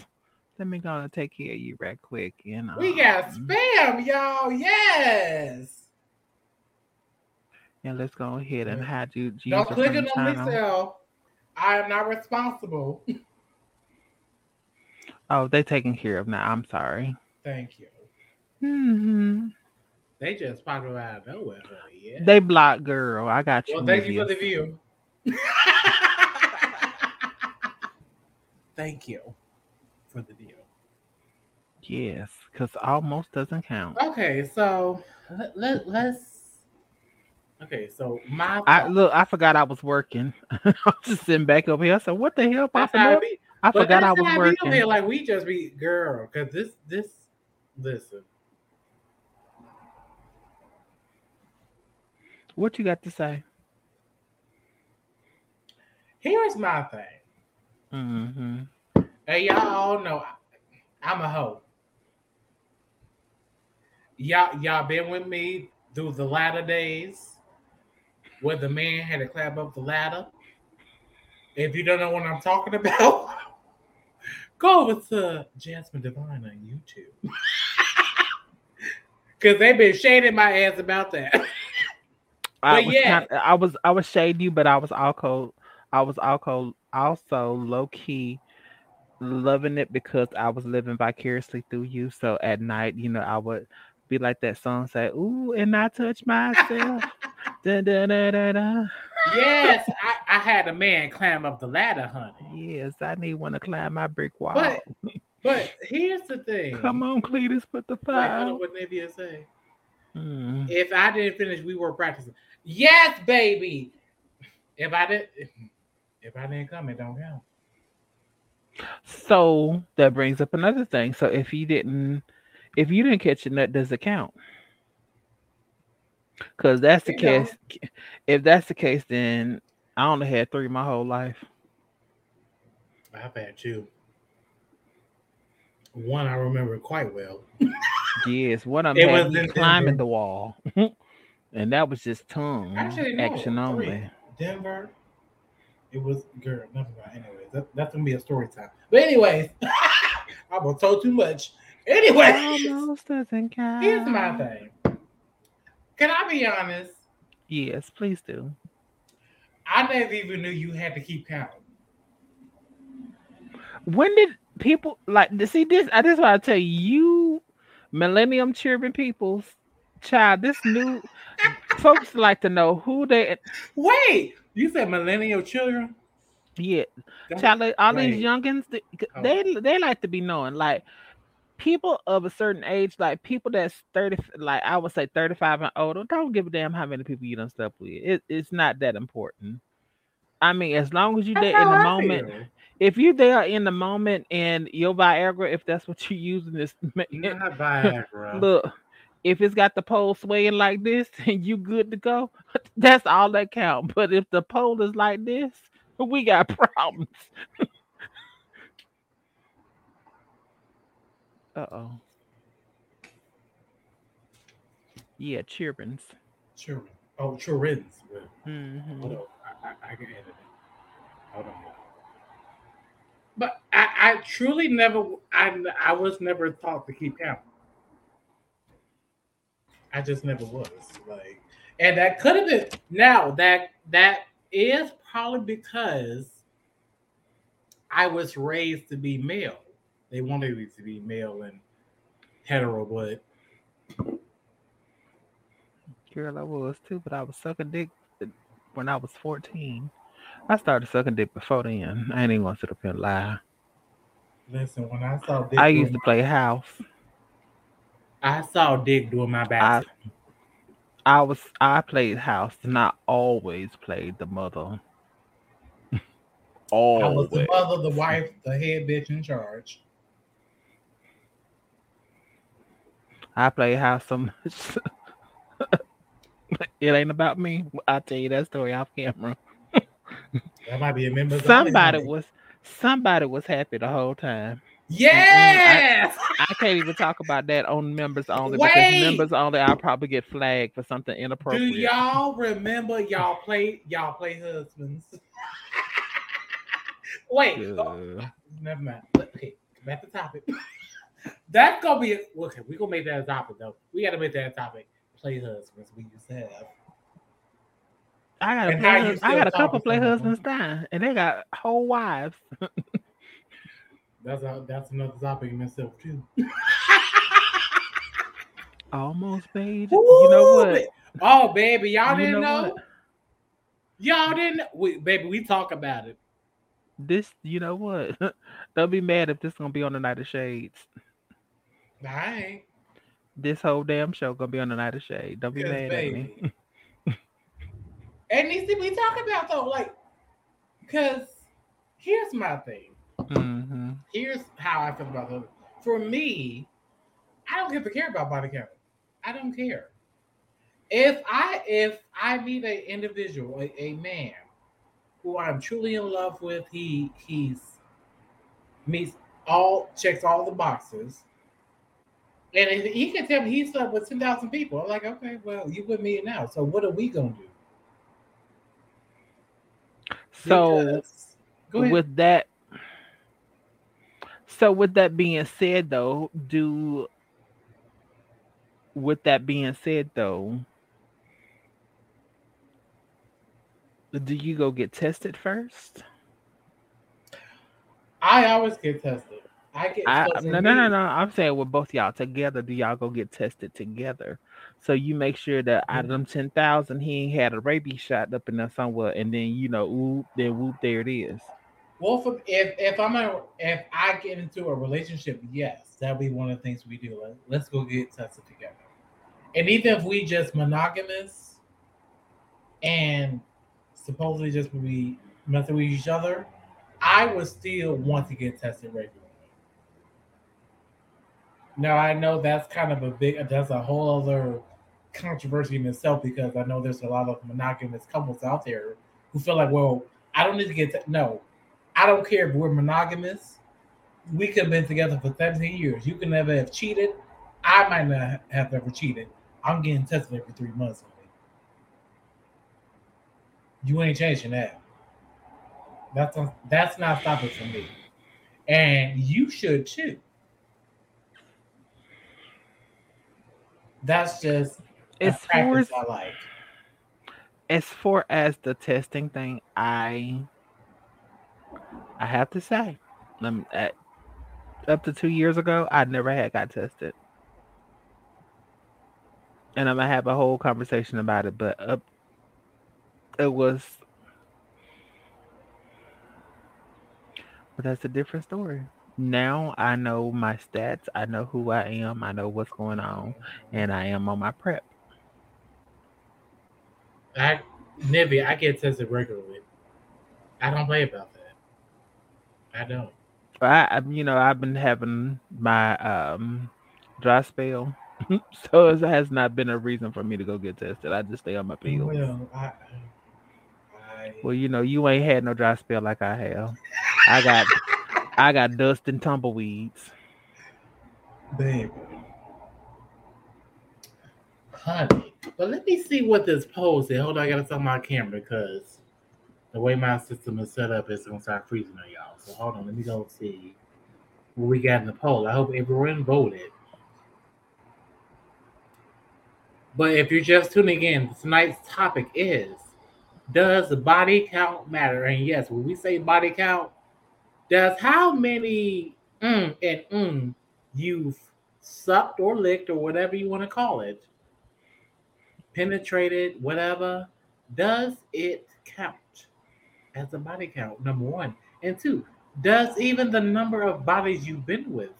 Let me go and take care of you right quick. And We got spam, y'all. Yes. And let's go ahead and hide you. Jesus Don't click it on myself. I am not responsible. Oh, they taken care of now. I'm sorry. Thank you. hmm They just popped up out of nowhere. Yeah. They blocked girl. I got you. well, thank you for the view. <laughs> thank you for the view. Yes, because almost doesn't count. Okay, so let, let, let's. Okay, so my. I look. I forgot I was working. <laughs> I was just sitting back over here. So what the hell That's popping how it up? be. I forgot I was how it be over here, working. Like we just be girl, because this this listen. What you got to say? Here's my thing. hmm Hey, y'all all know I'm a hoe. Y'all, y'all been with me through the latter days where the man had to climb up the ladder. If you don't know what I'm talking about, <laughs> go over to Jasmine Divine on YouTube. <laughs> Cause they've been shading my ass about that. <laughs> I But was yeah. kind I was I was shading you, but I was also I was also also low key loving it because I was living vicariously through you. So at night, you know, I would be like that song say, "Ooh, and I touch myself." da, da, da, da, da. yes, I, I had a man climb up the ladder, honey. Yes, I need one to climb my brick wall. But But <laughs> here's the thing. Come on, Cletus, put the Wait, hold fire. on, what Nivea say? Mm. If I didn't finish, we were practicing. Yes, baby. If I did, if, I didn't come, it don't count. So that brings up another thing. So if you didn't, if you didn't catch a nut, does it count? Because that's the You case. If that's the case, then I only had three my whole life. I've had two. One I remember quite well. <laughs> Yes, what It them was climbing the wall, <laughs> and that was just tongue Actually, no, action three. only. Denver. It was girl. Never mind. Anyways, that, that's gonna be a story time. But anyways, <laughs> I will told too much. Anyway, Almost doesn't count. <laughs> here's my thing. Can I be honest? Yes, please do. I never even knew you had to keep count. When did people like to see this? I just want to tell you, you millennium children peoples, child, this new folks like to know who they Wait, you said millennial children? yeah, That's child, all these youngins, they, Oh. they they like to be knowing like people of a certain age, like people that's 30, like I would say 35 and older, don't give a damn how many people you done slept with. It, it's not that important. I mean, as long as you That's there in the I moment, feel. If you're there in the moment and your Viagra, if that's what you're using, is <laughs> Not Viagra. look, if it's got the pole swaying like this <laughs> and you good to go, <laughs> that's all that count. But if the pole is like this, we got problems. uh oh. Yeah, children's. Children. Oh. Well, Mhm. Hold on. I, I, I can edit it. Hold on. But I, I truly never, I, I was never taught to keep count. I just never was like, and that could have been. Now that that is probably because I was raised to be male. They wanted me to be male and hetero, but Girl, I was too, but I was sucking dick when I was 14. I started sucking dick before then. I ain't even gonna sit up here and lie. listen, when I saw Dick, I used to play house. I saw Dick doing my I. I was I played house, and I always played the mother. <laughs> I was the mother, the wife, the head bitch in charge. I played house so much. <laughs> it ain't about me. I'll tell you that story off camera. That might be a member. of Somebody family. was somebody was happy the whole time. Yes. I can't even talk about that on members only because members only I'll probably get flagged for something inappropriate. Do y'all remember y'all play y'all play husbands? <laughs> Wait, oh, never mind. Okay, back to topic. <laughs> That's gonna be okay. We gonna make that a topic though. We gotta make that a topic. Play husbands we used to have. I got a play I got a couple play husbands down, and they got whole wives. <laughs> That's a, that's another topic in itself too. <laughs> Almost made. You know what? Oh, baby, y'all You didn't know know. Y'all didn't. We, baby, we talk about it. This, you know what? <laughs> Don't be mad if this gonna be on the Night of Shades. I ain't. This whole damn show gonna be on the Night of Shade. Don't be Yes, mad at me. Baby. and these things we talk about though, like, because here's my thing. hmm Here's how I feel about it. For me, I don't give a care about body count. I don't care. If I if I meet an individual, a, a man who I'm truly in love with, he he's meets all checks all the boxes. And if he can tell me he slept with ten thousand people, I'm like, okay, well, you with me now. So what are we gonna do? So Because- go ahead. with that, so with that being said, though, do with that being said, though, do you go get tested first? I always get tested. I get I, no, no, no, no. I'm saying with both y'all together, do y'all go get tested together? So you make sure that out of them ten thousand, he ain't had a rabies shot up in there somewhere, and then you know, oop, then whoop, there it is. Well, if if I'm a, if I get into a relationship, yes, that'll be one of the things we do. Let, let's go get tested together. And even if we just monogamous, and supposedly just be messing with each other, I would still want to get tested regularly. Now I know that's kind of a big that's a whole other controversy in itself because I know there's a lot of monogamous couples out there who feel like, well, I don't need to get t-. no, I don't care if we're monogamous. We could have been together for 17 years. You can never have cheated. I might not have ever cheated. I'm getting tested every three months. You ain't changing that. That's a, that's not stopping for me, and you should too. That's just as far as I like. As far as the testing thing, I I have to say, um, at, up to two years ago, I never had got tested, and I'm gonna have a whole conversation about it. But up, it was, but that's a different story. Now I know my stats. I know who I am. I know what's going on, and I am on my PrEP. I, Nibby, I get tested regularly. I don't play about that. I don't. I, you know, I've been having my um dry spell, <laughs> so it has not been a reason for me to go get tested. I just stay on my pills. Well, I, I, well, you know, you ain't had no dry spell like I have. I got, I got dust and tumbleweeds. Baby, honey. But let me see what this poll said. Hold on, I gotta set my camera because the way my system is set up is gonna start freezing on y'all. So hold on, let me go see what we got in the poll. I hope everyone voted. But if you're just tuning in, tonight's topic is Does body count matter? And yes, when we say body count, does how many mm and mm you've sucked or licked or whatever you want to call it, penetrated, whatever, does it count? as a body count, number one. And two, does even the number of bodies you've been with,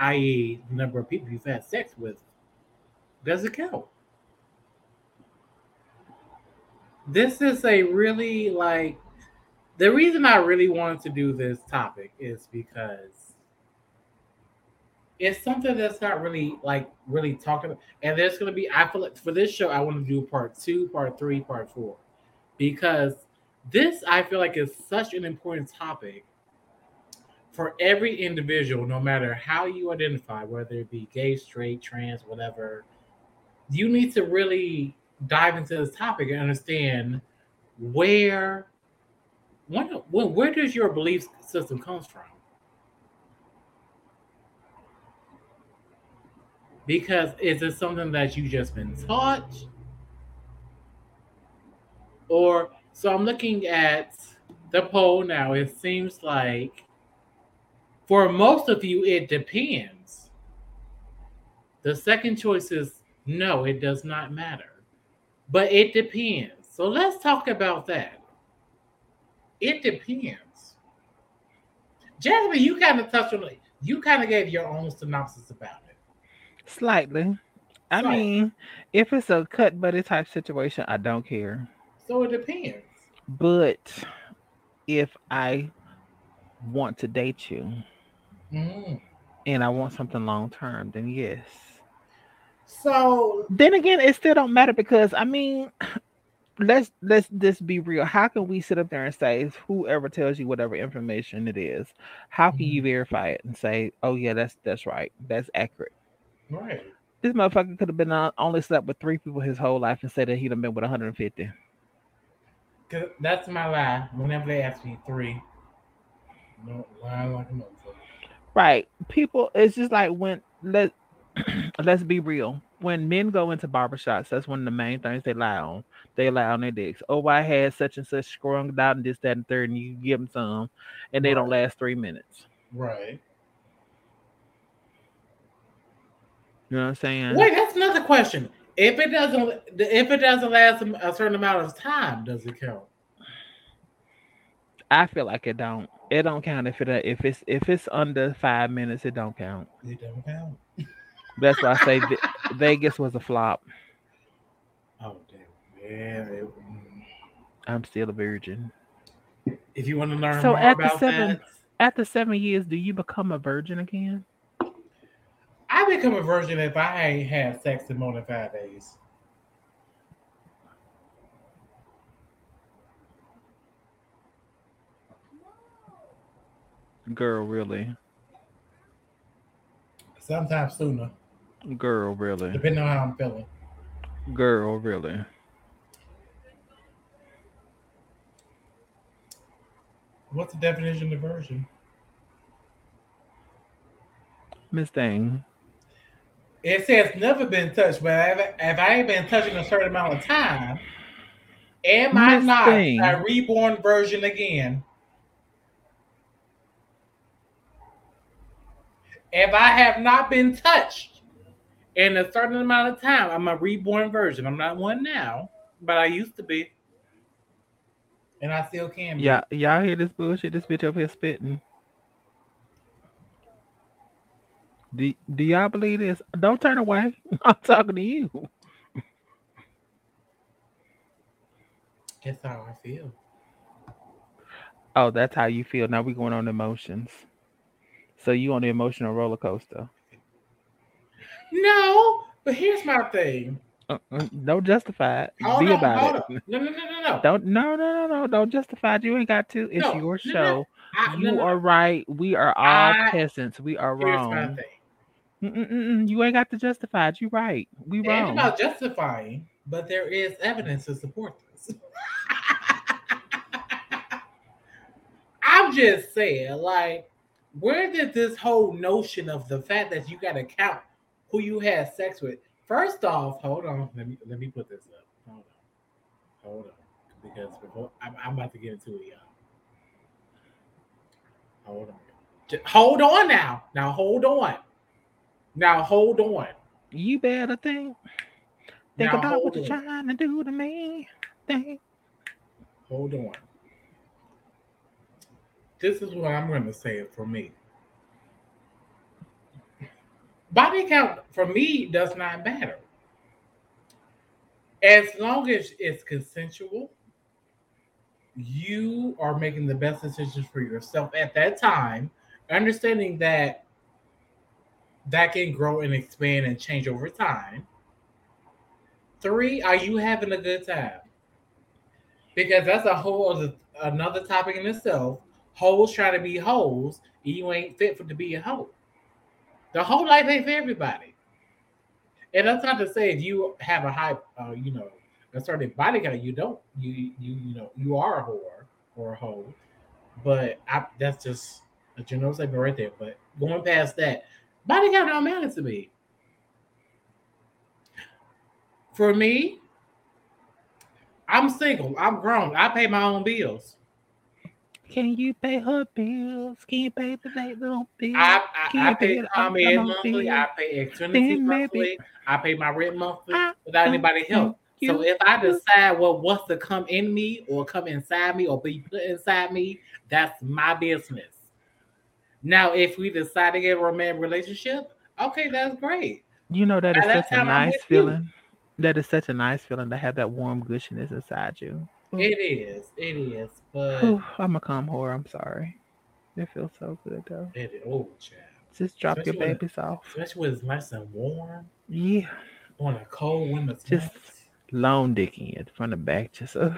i.e., the number of people you've had sex with, does it count? This is a really like the reason I really wanted to do this topic is because it's something that's not really like really talked about. And there's gonna be I feel like for this show I want to do part two, part three, part four. Because this I feel like is such an important topic for every individual, no matter how you identify, whether it be gay, straight, trans, whatever. You need to really dive into this topic and understand where when where does your belief system comes from because is it something that you just been taught or so I'm looking at the poll now. It seems like for most of you, it depends. The second choice is no, it does not matter. But it depends. So let's talk about that. It depends. Jasmine, you kind of touched on it. You kind of gave your own synopsis about it. Slightly. I Slightly. mean, if it's a cut buddy type situation, I don't care. So it depends. But if I want to date you mm. and I want something long term, then yes. So then again, it still don't matter because I mean, <clears throat> let's let's just be real. How can we sit up there and say whoever tells you whatever information it is, how can mm. you mm-hmm. verify it and say, oh yeah, that's that's right, that's accurate? Right. This motherfucker could have been on, only slept with three people his whole life and said that he'd have been with 150. That's my lie. Whenever they ask me three, no lie like a motherfucker. Right. People, it's just like when let <clears throat> let's be real. When men go into barbershops, that's one of the main things they lie on. They lie on their dicks. Oh, I had such and such strung out and this, that, and third, and you give them some, and they right. don't last three minutes. Right. You know what I'm saying? Wait, that's another question. If it doesn't, if it doesn't last a certain amount of time, does it count? I feel like it don't. It don't count if it if it's if it's under five minutes. It don't count. It don't count. That's why I say <laughs> Vegas was a flop. Oh damn! Yeah. it- mm. I'm still a virgin. if you want to learn So more at the about seven- that, After seven years, do you become a virgin again? I become a virgin if I ain't had sex in more than five days. Girl, really? Sometimes sooner, Girl, really? depending on how I'm feeling. Girl, really? What's the definition of virgin? Miss Thing. It says never been touched, but if, if I ain't been touching a certain amount of time, am I not Thing. a reborn version again? If I have not been touched in a certain amount of time, I'm a reborn version. I'm not one now, but I used to be. And I still can be. Yeah, y'all hear this bullshit? This bitch up here spitting. Do, do y'all believe this? Don't turn away. <laughs> I'm talking to you. That's how I feel. Oh, that's how you feel. Now we're going on emotions. So you on the emotional roller coaster. No, but here's my thing. Uh, uh, don't justify it. Be about it. on. No, no, no, no, no. Don't no no no no don't justify it. You ain't got to. It's No, your no, no. show. I, You no, no, are right. We are all I- peasants. We are Here's my wrong. Mm-mm-mm, you ain't got to justify it. You right. We It ain't wrong. about justifying, but there is evidence to support this. <laughs> I'm just saying, like, where did this whole notion of the fact that you got to count who you had sex with? First off, hold on. Let me let me put this up. Hold on, hold on, because before I'm, I'm about to get into it, y'all. Hold on. Just hold on now. Now hold on. Now hold on. You better think. Think Now about what you're trying to do to me. Think. Hold on. This is what I'm going to say for me. Body count for me does not matter. As long as it's consensual, you are making the best decisions for yourself at that time, understanding that that can grow and expand and change over time. Three, are you having a good time? because that's a whole other another topic in itself. Hoes trying to be hoes, and you ain't fit for to be a hoe. The whole life ain't for everybody. And that's not to say if you have a high, uh, you know, a certain body count, you don't, you you you know, you are a whore or a hoe. But I, that's just a general statement right there. But going past that, body count don't matter to me. For me, I'm single. I'm grown. I pay my own bills. Can you pay her bills? Can you pay the little bills? I, I, I pay pay ComEd upcoming monthly. I pay maybe- monthly. I pay my rent monthly I without anybody help. So if I decide what wants to come in me or come inside me or be put inside me, that's my business. Now, if we decide to get a romantic relationship, okay, that's great. You know that By is such a nice with you. feeling. That is such a nice feeling to have that warm gushiness inside you. It is. It is. But Whew, I'm a calm whore. I'm sorry. It feels so good though. it is. Oh, child. Just drop your Especially when- babies off. Especially when it's nice and warm Yeah. on a cold winter's Just night. long dicking it from the back, just uh,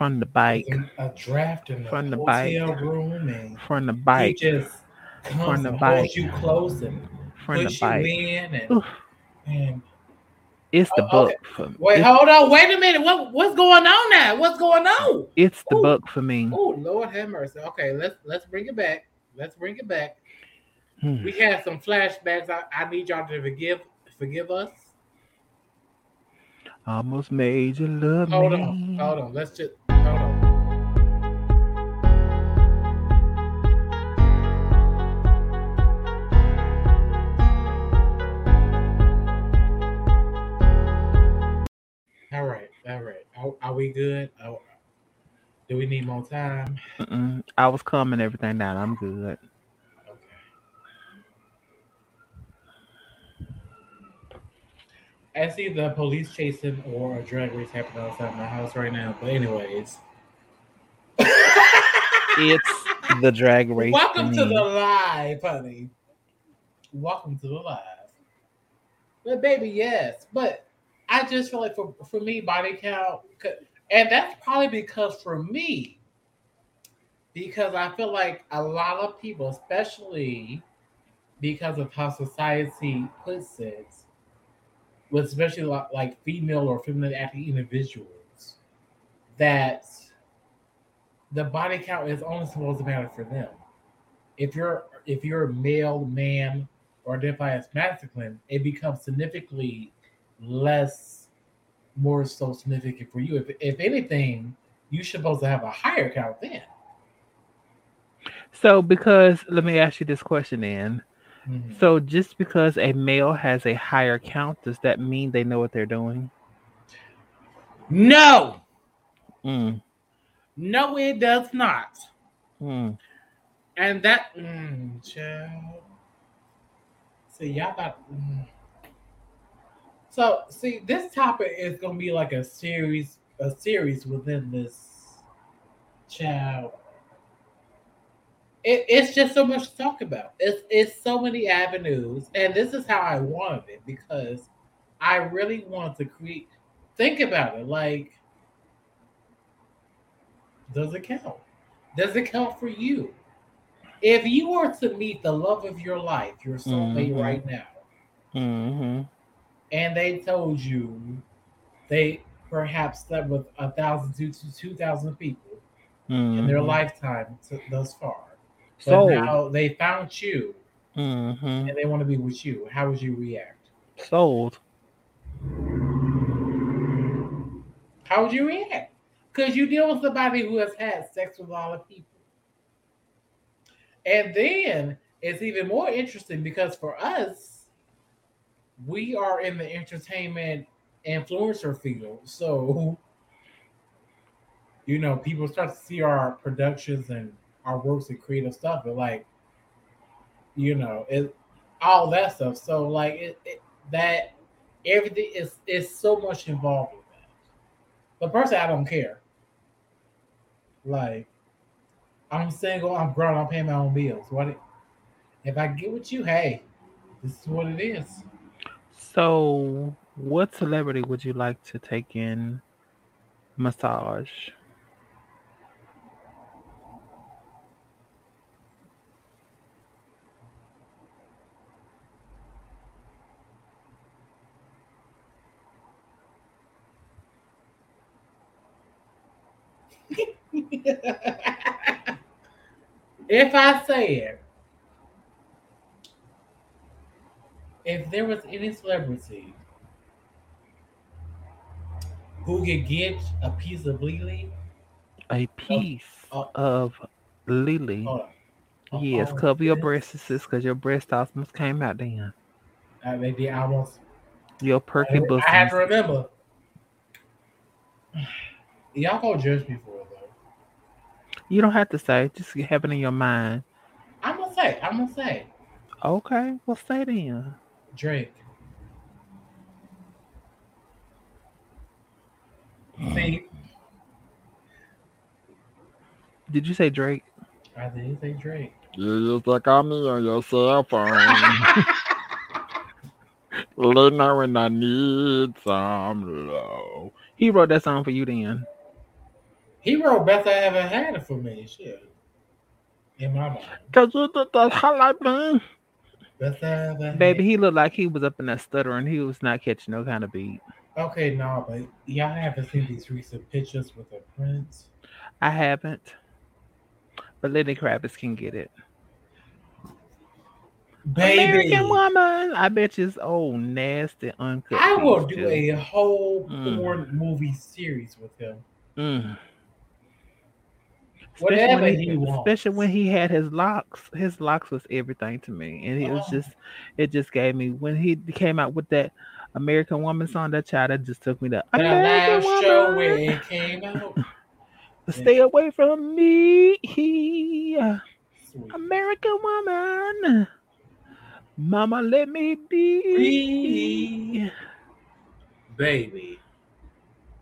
from the bike, a draft in the From the bike. room and from the he bike, just comes From the and bike. holds you close and from the push you in and, and It's the Oh, book okay. for me. wait, hold on, wait a minute. What what's going on now? What's going on? it's the Ooh. book for me. Oh Lord have mercy. Okay, let's let's bring it back. Let's bring it back. Hmm. We had some flashbacks. I, I need y'all to forgive forgive us. Almost made you love Hold me. on, hold on. Let's just we good? Do we need more time? Mm-mm. I was calming everything down. I'm good. Okay. I see the police chasing or a drag race happening outside my house right now. But anyways, It's the drag race. welcome to thing. the live, honey. Welcome to the live. But baby, yes. But I just feel like for for me, body count, and that's probably because for me, because I feel like a lot of people, especially because of how society puts it, with especially like, female or feminine acting individuals, that the body count is only supposed to matter for them. If you're if you're a male, man, or identify as masculine, it becomes significantly less, more so significant for you. If if anything, you're supposed to have a higher count then. So, because let me ask you this question then. Mhm. So, just because a male has a higher count, does that mean they know what they're doing? No, Mm, no, it does not. mm. And that, mm, child. See, y'all got. mm. So, see, this topic is gonna be like a series, a series within this child. It, it's just so much to talk about. It's it's so many avenues, and this is how I wanted it because I really want to create. Think about it, like, does it count? Does it count for you? If you were to meet the love of your life, your soulmate Mhm. right now, hmm and they told you they perhaps slept with a thousand to two thousand people in their Mhm. lifetime to, thus far, but Sold. now they found you hmm and they want to be with you, how would you react? Sold. How would you react? Because you deal with somebody who has had sex with a lot of people. And then it's even more interesting because for us, we are in the entertainment influencer field. So, you know, people start to see our productions and our works and creative stuff, but like, you know, it all that stuff. So, like, it, it that everything is is so much involved with that. But personally, I don't care. Like, I'm single, I'm grown, I'm paying my own bills. What if I get with you? Hey, this is what it is. So, what celebrity would you like to take in massage? <laughs> if I said, if there was any celebrity who could get a piece of LeeLee, A uh, piece oh. of LeeLee. hold uh, yes, Oh, cover your breasts, because your breast almost came out then. Uh, they did almost. Your perky I have to remember. <sighs> Y'all gonna judge me for it though. You don't have to say, just have it in your mind. I'm gonna say. I'm gonna say Okay, well, say then. Drake. Uh, See, Did you say Drake? I did say Drake. You used to call me on your cell phone. Let know when I need some love. He wrote that song for you then. He wrote "Best I Ever Had It" for me. Shit, in my mind, Cause you did that highlight man. best I ever. Had. Baby, he looked like he was up in that stutter and he was not catching no kind of beat. Okay, no, but y'all haven't seen these recent pictures with the prince. I haven't. But Lenny Kravitz can get it. Baby, American woman. I bet you it's old, nasty, uncut. I will do too. a whole Mm. porn movie series with him. Mm. Whatever when he wants. Especially when he had his locks. His locks was everything to me. And it was Oh. just it just gave me when he came out with that American Woman song, that child that just took me to That American last show Woman. where it came out. <laughs> Stay away from me. Sweet. American woman. Mama, let me be. Be. baby.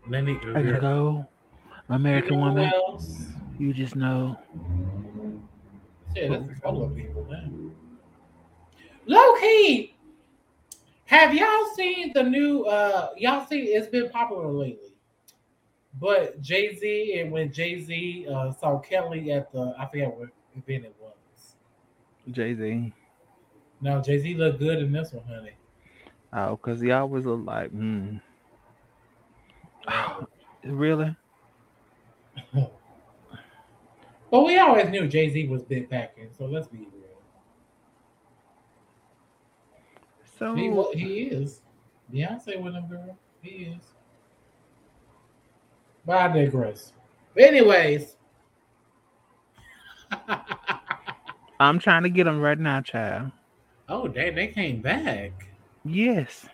Let me go. American You know who woman? You just know. Shit, that's a couple of people, man. Low key, have y'all seen the new? uh Y'all see it's been popular lately, but Jay Z and when Jay Z uh, saw Kelly at the I forget what event it was. Jay Z. No, Jay Z looked good in this one, honey. Oh, because he always look like, hmm. <sighs> Really? <laughs> But we always knew Jay Z was big packing, so let's be real. So He wa- he is. Beyonce with him, girl. He is. But I digress. Anyways. <laughs> I'm trying to get them right now, child. oh, they they came back. Yes.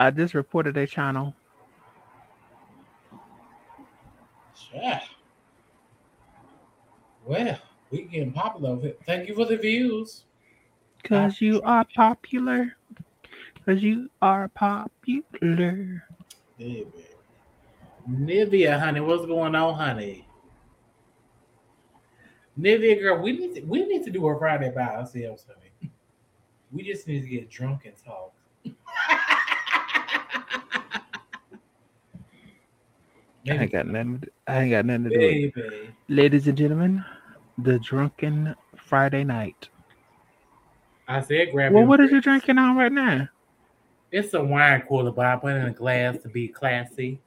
I just reported their channel. Sure. Well, we getting popular. Thank you for the views. Cause you are popular. Cause you are popular. Baby. Nivea, honey, what's going on, honey? Nivea, girl, we need to, we need to do a Friday by ourselves, honey. <laughs> We just need to get drunk and talk. I ain't got nothing. I ain't got nothing to do. With it. Ladies and gentlemen, the drunken Friday night. I said grab Well, what are you drinking on right now? It's a wine cooler, but I put it in a glass to be classy.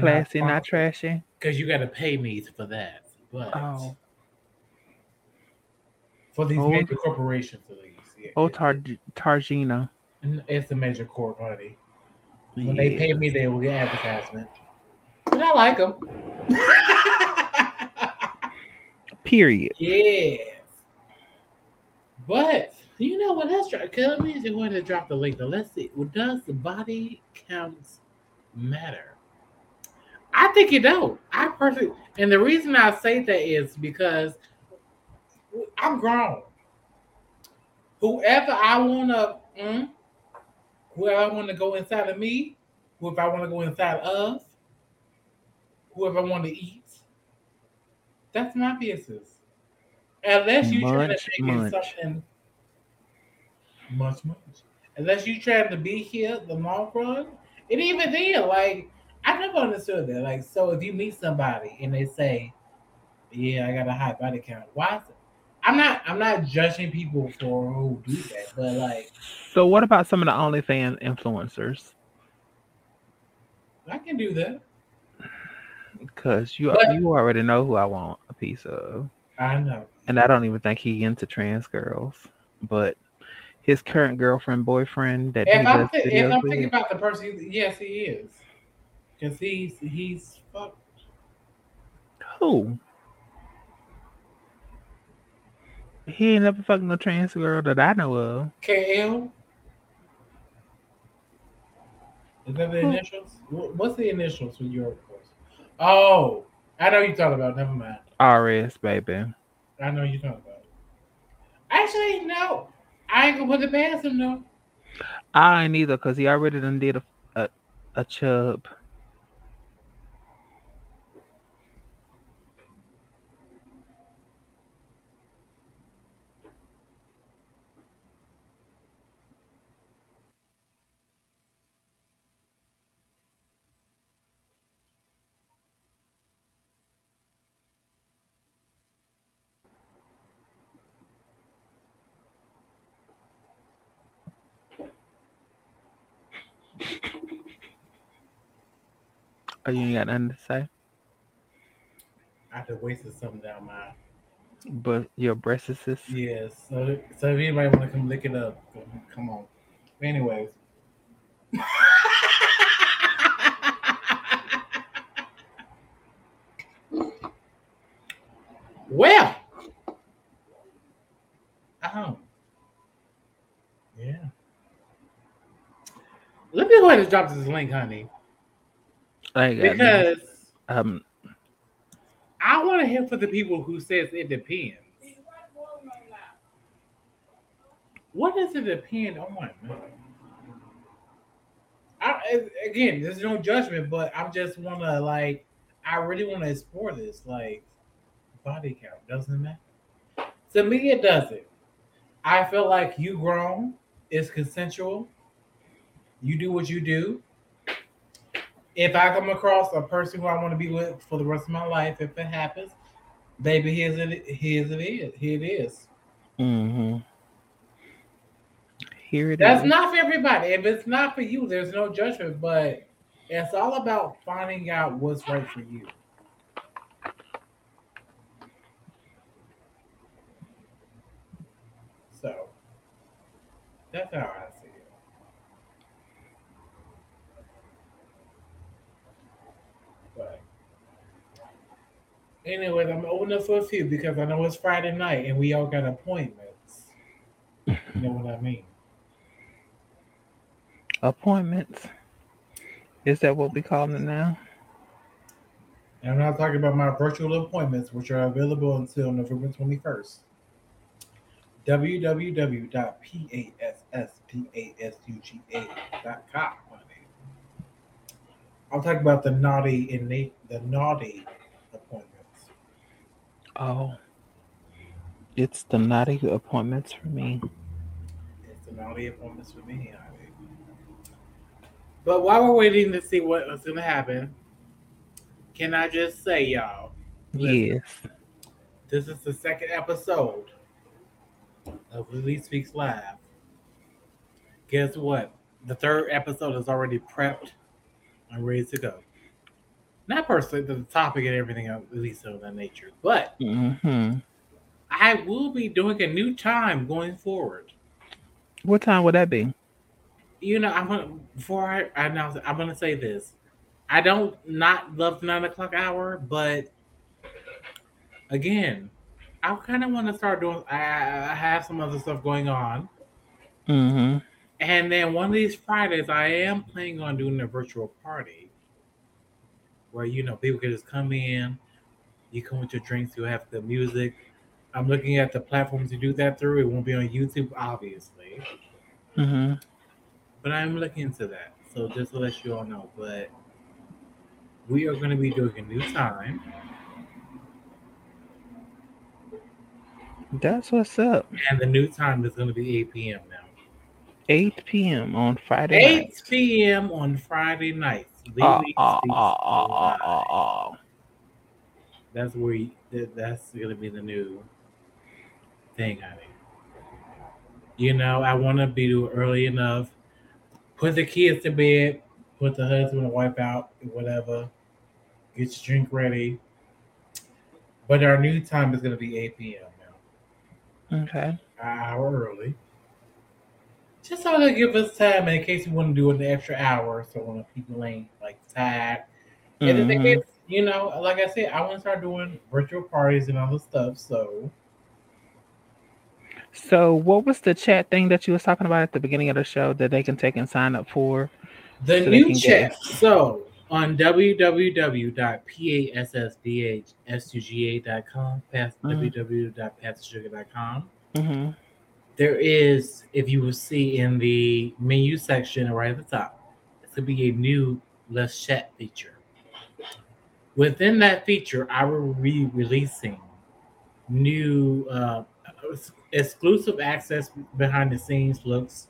Classy, not trashy. Because you got to pay me for that. But Oh, for these Oh. major corporations, at least. Yeah, oh, it- Tar- Targina. it's a major corp, honey. When they pay me, they will get advertisement. But I like them. <laughs> Period. Yeah. But you know what? Let's try. Cause let me go ahead and drop the link. Though. Let's see. Well, does the body counts matter? I think it don't. I personally, and the reason I say that is because I'm grown. Whoever I wanna, mm, whoever I want to go inside of me, whoever I want to go inside of, whoever I want to eat, that's my business. Unless you trying to Munch, make it something much, much. Unless you trying to be here the long run, and even then, like I never understood that. Like, so if you meet somebody and they say, "Yeah, I got a high body count," why? Is it? I'm not. I'm not judging people for who do that, but like, So, what about some of the OnlyFans influencers? I can do that. Because you But- you already know who I want a piece of, I know. and I don't even think he into trans girls. But his current girlfriend, boyfriend that he If I'm, thi- if I'm thinking about the person, yes, he is, because he's he's fuck. who? He ain't never fucking no trans girl that I know of. KL. Is that the initials? What's the initials for your? Oh, I know you talking about. Never mind. RS, baby. I know you talking about. Actually, no. I ain't gonna put it past him though. I ain't either because he already done did a, a, a chub. Oh, you ain't got nothing to say? I just wasted something down my. But your breasts is this? Yes. So, so if anybody want to come lick it up, come- come on. Anyways. <laughs> well. Oh. Yeah. Let me go ahead and drop this link, honey, I because Um, I want to hear for the people who says it depends. What does it depend on? I, again, there's no judgment, but I just want to like, I really want to explore this. Like, body count doesn't matter. To me, it doesn't. I feel like you grown. It's consensual. You do what you do. If I come across a person who I want to be with for the rest of my life, if it happens, baby, here's it. Here's it is. Here it is. Mm-hmm. Here it That's is. not for everybody. If it's not for you, there's no judgment. But it's all about finding out what's right for you. So that's how I see it. But anyways, I'm opening up for a few because I know it's Friday night and we all got appointments. You know what I mean? Appointments. Is that what we call it now? And I'm not talking about my virtual appointments, which are available until November 21st. www.passdasuga.com. I'm talking about the naughty innate, the naughty. Oh. It's the naughty appointments for me. It's the naughty appointments for me. But while we're waiting to see what's going to happen, can I just say, y'all. Yes. This is the second episode of LeeLee Speaks Live. Guess what? The third episode is already prepped and ready to go. Not personally the topic and everything at least of that nature, but Mm-hmm. I will be doing a new time going forward. What time would that be? You know, I'm gonna before I, I announce it, I'm gonna say this. I don't not love the nine o'clock hour, but again, I kind of want to start doing. I, I have some other stuff going on, Mm-hmm. and then one of these Fridays, I am planning on doing a virtual party where you know people can just come in. You come with your drinks. You have the music. I'm looking at the platforms to do that through. It won't be on YouTube, obviously. Mm-hmm. But I'm looking into that. So just to let you all know. But we are going to be doing a new time. That's what's up. And the new time is going to be 8 p.m. now. 8 p.m. on Friday 8 night. p.m. on Friday nights. Ah, ah, ah. That's where you, that- that's to be the new thing, honey. You know, I want to be early enough. Put the kids to bed. Put the husband and wife out, whatever. Get your drink ready. But our new time is to be 8 p.m. now. Okay. an hour early. Just so to give us time in case we want to do an extra hour, so when people ain't like tired. And in the case, you know, like I said, I want to start doing virtual parties and other stuff. So So, what was the chat thing that you was talking about at the beginning of the show that they can take and sign up for? the So new chat. get- So on www.passdasuga.com, past Mhm. www.passdasuga.com, Mm-hmm. There is, if you will see in the menu section right at the top, it's going to be a new Let's Chat feature. Within that feature, I will be releasing new uh, exclusive access behind the scenes looks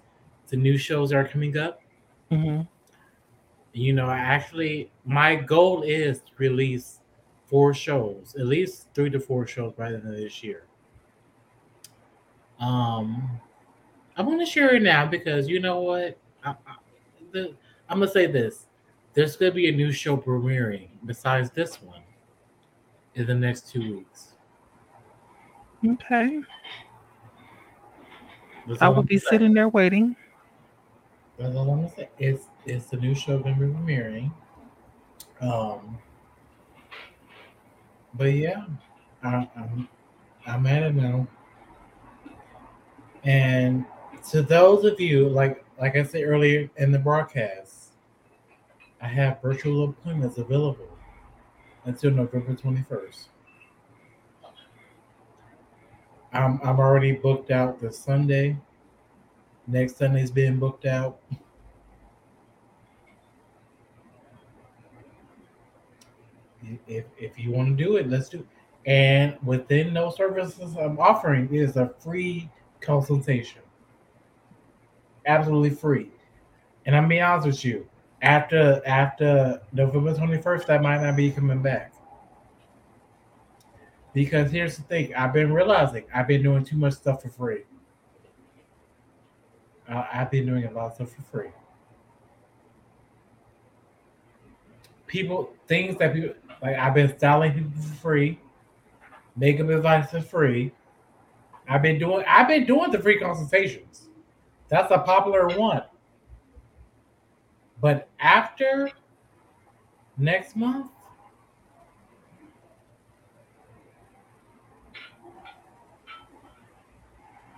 to new shows that are coming up. Mm-hmm. You know, I actually, my goal is to release four shows, at least three to four shows by the end of this year. Um, I want to share it now because you know what? I, I, the, I'm gonna say this: there's gonna be a new show premiering besides this one in the next two weeks. Okay. That's I will be saying. sitting there waiting. That's all I'm gonna say. It's it's the new show gonna be premiering. Um, but yeah, I, I'm I'm at it now. And to those of you, like like I said earlier in the broadcast, I have virtual appointments available until November 21st. I'm, I'm already booked out this Sunday. Next Sunday's being booked out. If, if you want to do it, let's do it. And within those services I'm offering is a free consultation. Absolutely free. And I'm being honest with you, after after November 21st, I might not be coming back. Because here's the thing, I've been realizing I've been doing too much stuff for free. I've been doing a lot of stuff for free. People, things that people like, I've been styling people for free, makeup advice for free. I've been doing, I've been doing the free consultations. That's a popular one. But after next month,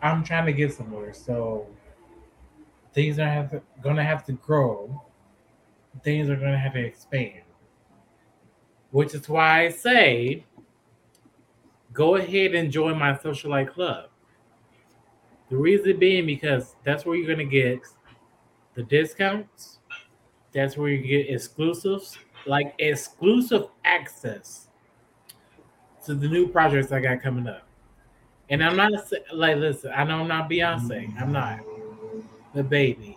I'm trying to get somewhere. So things are have to, gonna have to grow. Things are gonna have to expand. Which is why I say go ahead and join my socialite club. The reason being because that's where you're gonna get the discounts. That's where you get exclusives, like exclusive access to the new projects I got coming up. And I'm not like, listen, I know I'm not Beyonce. I'm not the baby.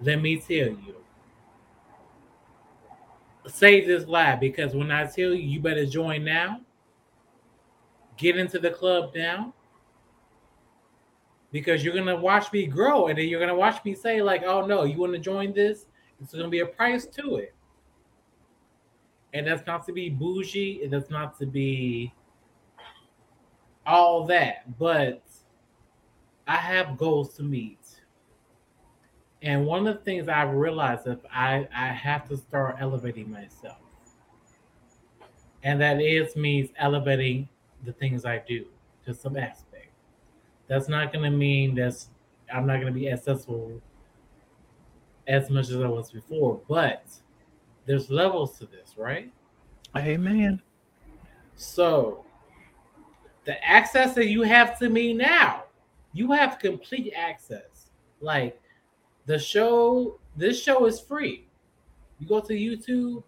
Let me tell you. Say this live because when I tell you, you better join now. Get into the club now. Because you're gonna watch me grow, and then you're gonna watch me say, like, oh no, you want to join this? It's gonna be a price to it. And that's not to be bougie, and that's not to be all that, but I have goals to meet. And one of the things i've realized is I, I have to start elevating myself. And that is means elevating the things I do to some aspect. That's not gonna mean that's I'm not gonna be accessible as much as I was before, but there's levels to this, right? Amen. So the access that you have to me now, you have complete access. Like the show, this show is free. You go to YouTube,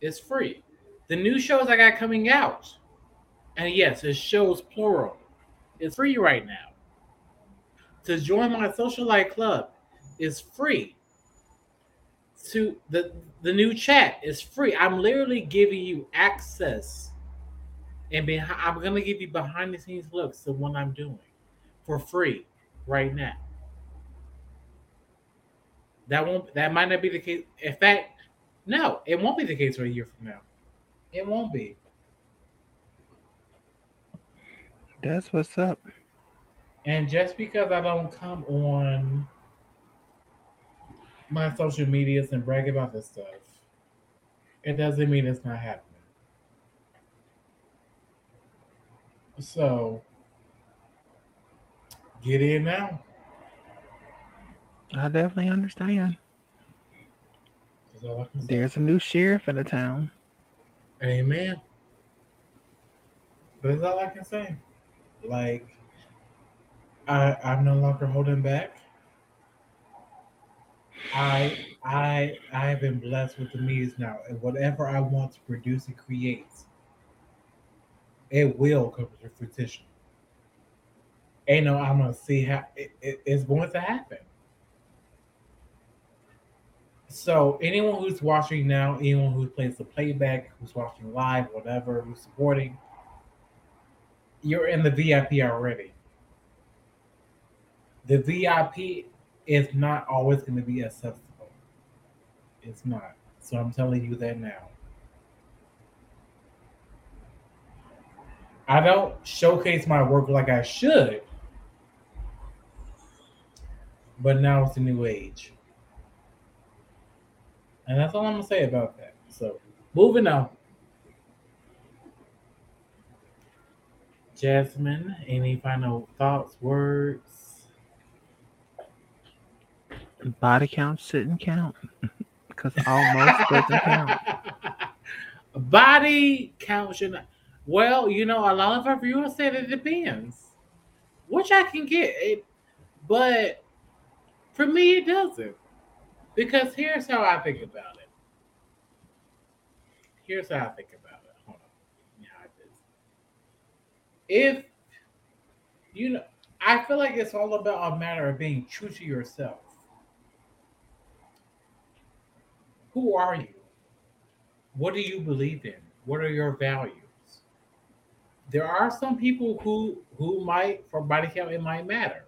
it's free. The new shows I got coming out, and yes, it shows plural. It's free right now. To join my socialite club is free. To the the new chat is free. I'm literally giving you access and behind, I'm gonna give you behind the scenes looks of what I'm doing for free right now. That won't that might not be the case. In fact, no, it won't be the case for a year from now. It won't be. That's what's up. And just because I don't come on my social medias and brag about this stuff, it doesn't mean it's not happening. So get in now. I definitely understand. That's all I can say. There's a new sheriff in the town. Amen. That's all I can say. Like, I I'm no longer holding back. I I I have been blessed with the means now, and whatever I want to produce and create, it will come to fruition. Ain't no, I'm gonna see how it, it- it's going to happen. So anyone who's watching now, anyone who plays the playback, who's watching live, whatever, who's supporting, you're in the VIP already. The VIP is not always going to be accessible. It's not. So I'm telling you that now. I don't showcase my work like I should, but now it's a new age. And that's all I'm gonna say about that. So moving on. Jasmine, any final thoughts, words? Body count shouldn't count <laughs> because almost doesn't count. <laughs> Body count should not. Well, you know, a lot of our viewers said it depends, which I can get it, but for me, it doesn't. Because here's how I think about it here's how I think about it. Hold on. If you know, I feel like it's all about a matter of being true to yourself. Who are you? What do you believe in? What are your values? There are some people who who might for body count it might matter.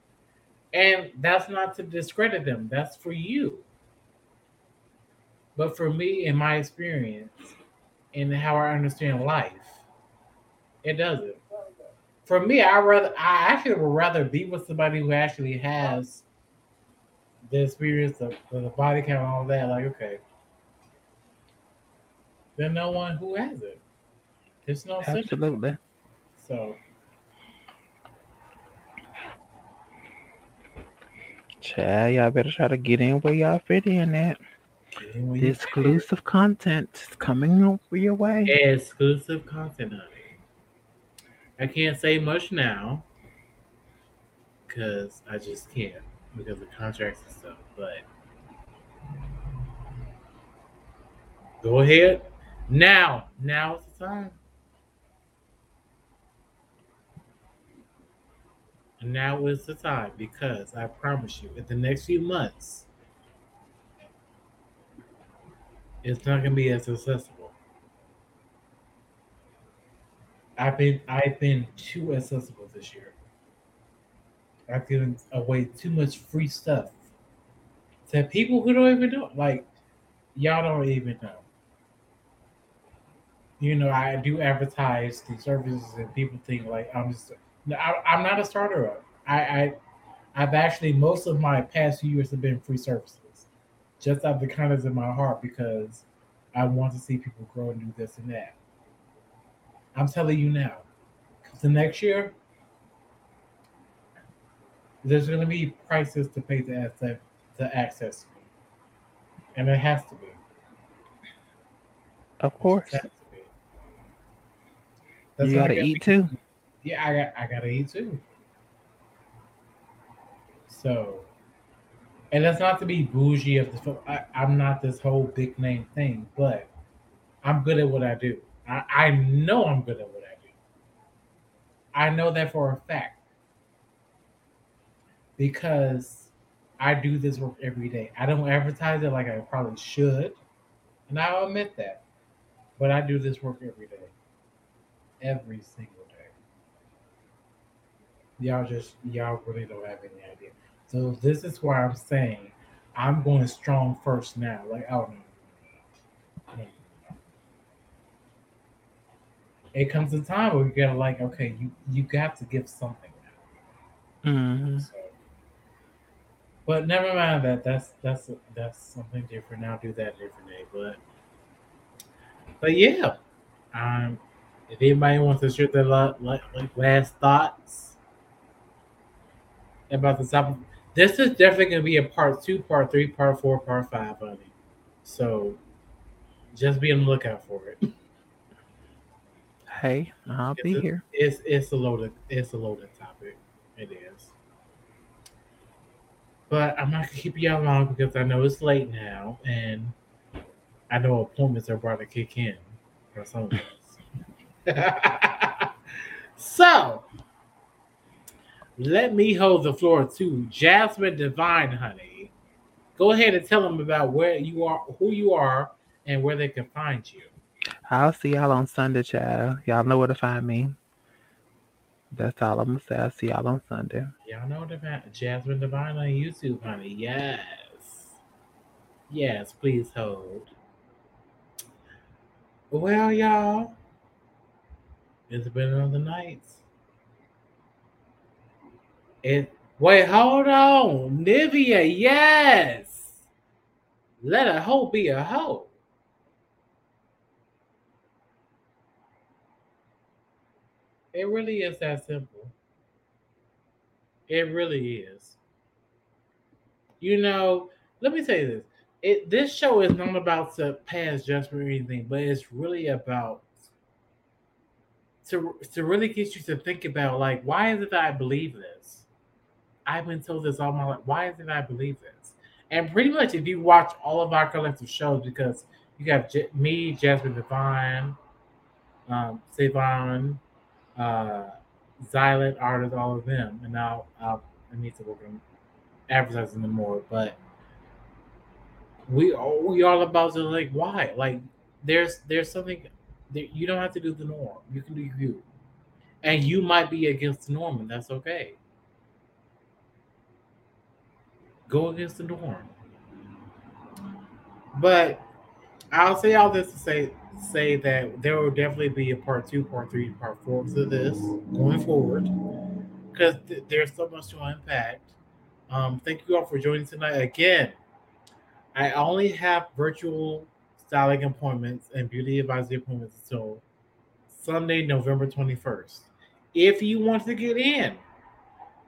And that's not to discredit them. That's for you. But for me, in my experience, and how I understand life, it doesn't. For me, I rather I actually would rather be with somebody who actually has the experience of, the body count and all that. Like, okay, than no one who has it. There's no sense. Absolutely. So Child, y'all better try to get in where y'all fit in at. The exclusive content is coming your way. exclusive content, honey. I can't say much now because I just can't because of contracts and stuff. But go ahead now. Now is the time. Now is the time because I promise you, in the next few months, it's not gonna be as accessible. I've been I've been too accessible this year. I've given away too much free stuff to people who don't even know. Like y'all don't even know. You know, I do advertise the services, and people think like I'm just. No, I, I'm not a starter up. I, I I've actually most of my past few years have been free services, just out of the kindness of my heart because I want to see people grow and do this and that. I'm telling you now, the next year, there's going to be prices to pay to access to access me, and it has to be. Of course. It be. That's You gotta got- eat too. Yeah, I got I gotta eat too. So, and that's not to be bougie of the. I, I'm not this whole big name thing, but I'm good at what I do. I, I know I'm good at what I do. I know that for a fact because I do this work every day. I don't advertise it like I probably should, and I'll admit that, but I do this work every day, every single day y'all just y'all really don't have any idea. So this is why I'm saying I'm going strong first now. Like oh no. It comes a time where you gotta like okay you you got to give something now. hmm So, but never mind that. That's that's that's something different. I'll do that different day. But but yeah, um, if anybody wants to share their like last thoughts about the topic, this is definitely gonna be a part two, part three, part four, part five, honey. So just be on the lookout for it. Hey, I'll be a- here. It's it's a loaded it's a loaded topic. It is. But I'm not gonna keep y'all long because I know it's late now and I know appointments are about to kick in for some of us. <laughs> so let me hold the floor to Jasmine Divine, honey. Go ahead and tell them about where you are, who you are, and where they can find you. I'll see y'all on Sunday, child. Y'all know where to find me. That's all I'm gonna say. I'll see y'all on Sunday. Y'all know the va- Jasmine Divine on YouTube, honey. Yes. Yes, please hold. Well, y'all, it's been another night. It wait, hold on. Nivea, yes. Let a hoe be a hoe. It really is that simple. It really is. You know, let me tell you this. It this show is not about to pass judgment or anything, but it's really about to to really get you to think about like why is it that I believe this? I've been told this all my life. Why is it I believe this? And pretty much if you watch all of our collective shows, because You got J- me, Jasmine Divine, um, Savon, uh, artists, all of them. And now I'll, I need to work on advertising them more. But we we all about to like why like there's there's something that you don't have to do the norm. You can do you, and you might be against the norm, and that's okay. Go against the norm. But I'll say all this to say say that there will definitely be a part two, part three, part four to this going forward because th- there's so much to unpack. Um, thank you all for joining tonight. Again, I only have virtual styling appointments and beauty advisory appointments until Sunday, November 21st. If you want to get in,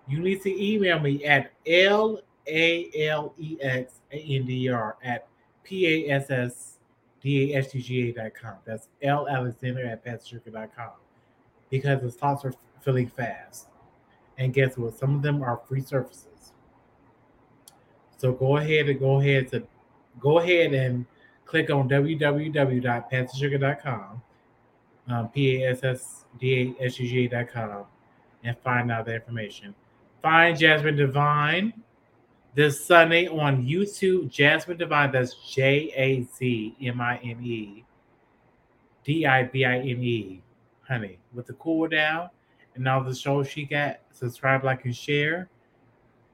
you need to email me at L A L E X A N D R at P A S S D A S T G A dot com. That's L Alexander at com because the slots are filling fast. And guess what? Some of them are free services. So go ahead and go ahead to go ahead and click on www.passdasuga.com, um, P-A-S-S-D-A-S-U-G-A.com, and find out the information. Find Jasmine Divine this Sunday on YouTube. Jasmine Divine, that's J A Z M I N E D I B I N E, honey, with the cool down and all the shows she got. Subscribe, like, and share.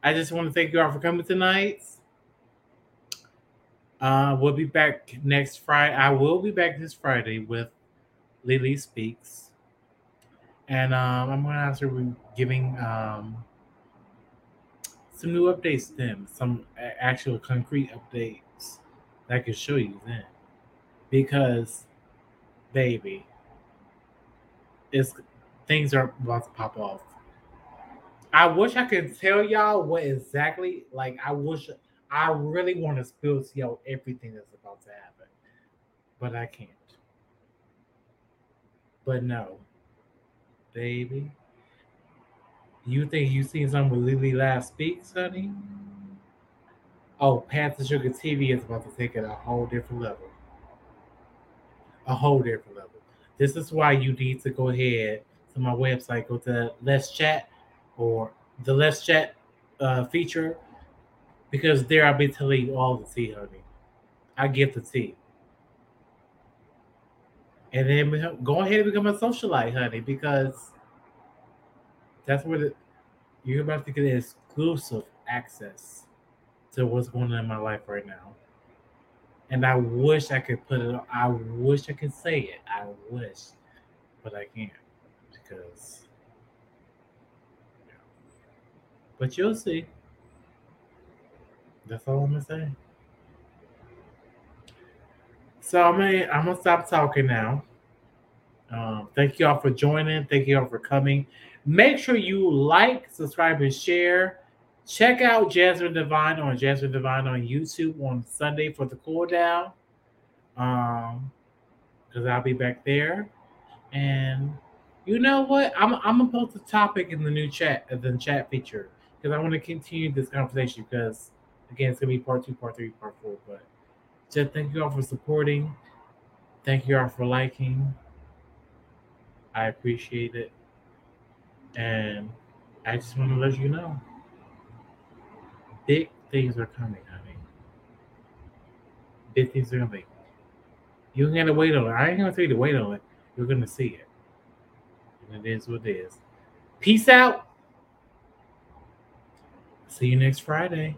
I just want to thank you all for coming tonight. Uh, we'll be back next Friday. I will be back this Friday with LeeLee Speaks. And um, I'm going to ask her giving um, some new updates then, some actual concrete updates that I can show you then. Because, baby, it's things are about to pop off I wish I could tell y'all what exactly. Like, I wish I really want to spill to y'all everything that's about to happen, but I can't. But no, baby, you think you seen something with LeeLee last speaks, honey? Oh, Path to Sugar TV is about to take it a whole different level. A whole different level. This is why you need to go ahead to my website, go to Let's Chat or the Let's Chat uh, feature because there I'll be telling you all the tea, honey. I get the tea. And then go ahead and become a socialite, honey, because that's where the, you're about to get exclusive access to what's going on in my life right now. And I wish I could put it, I wish I could say it. I wish, but I can't because But you'll see. That's all I'm gonna say. So I'm gonna I'm gonna stop talking now. Um, thank you all for joining. Thank you all for coming. Make sure you like, subscribe, and share. Check out Jasmine Divine on Jasmine Divine on YouTube on Sunday for the cool down. Um, because I'll be back there. And you know what? I'm I'm gonna post a topic in the new chat, the chat feature because I want to continue this conversation because again it's gonna be part two, part three, part four. But just thank you all for supporting. Thank you all for liking. I appreciate it. And I just want to let you know big things are coming, honey. Big things are coming. You're gonna wait on it. I ain't gonna tell you to wait on it. You're gonna see it. And it is what it is. Peace out. See you next Friday.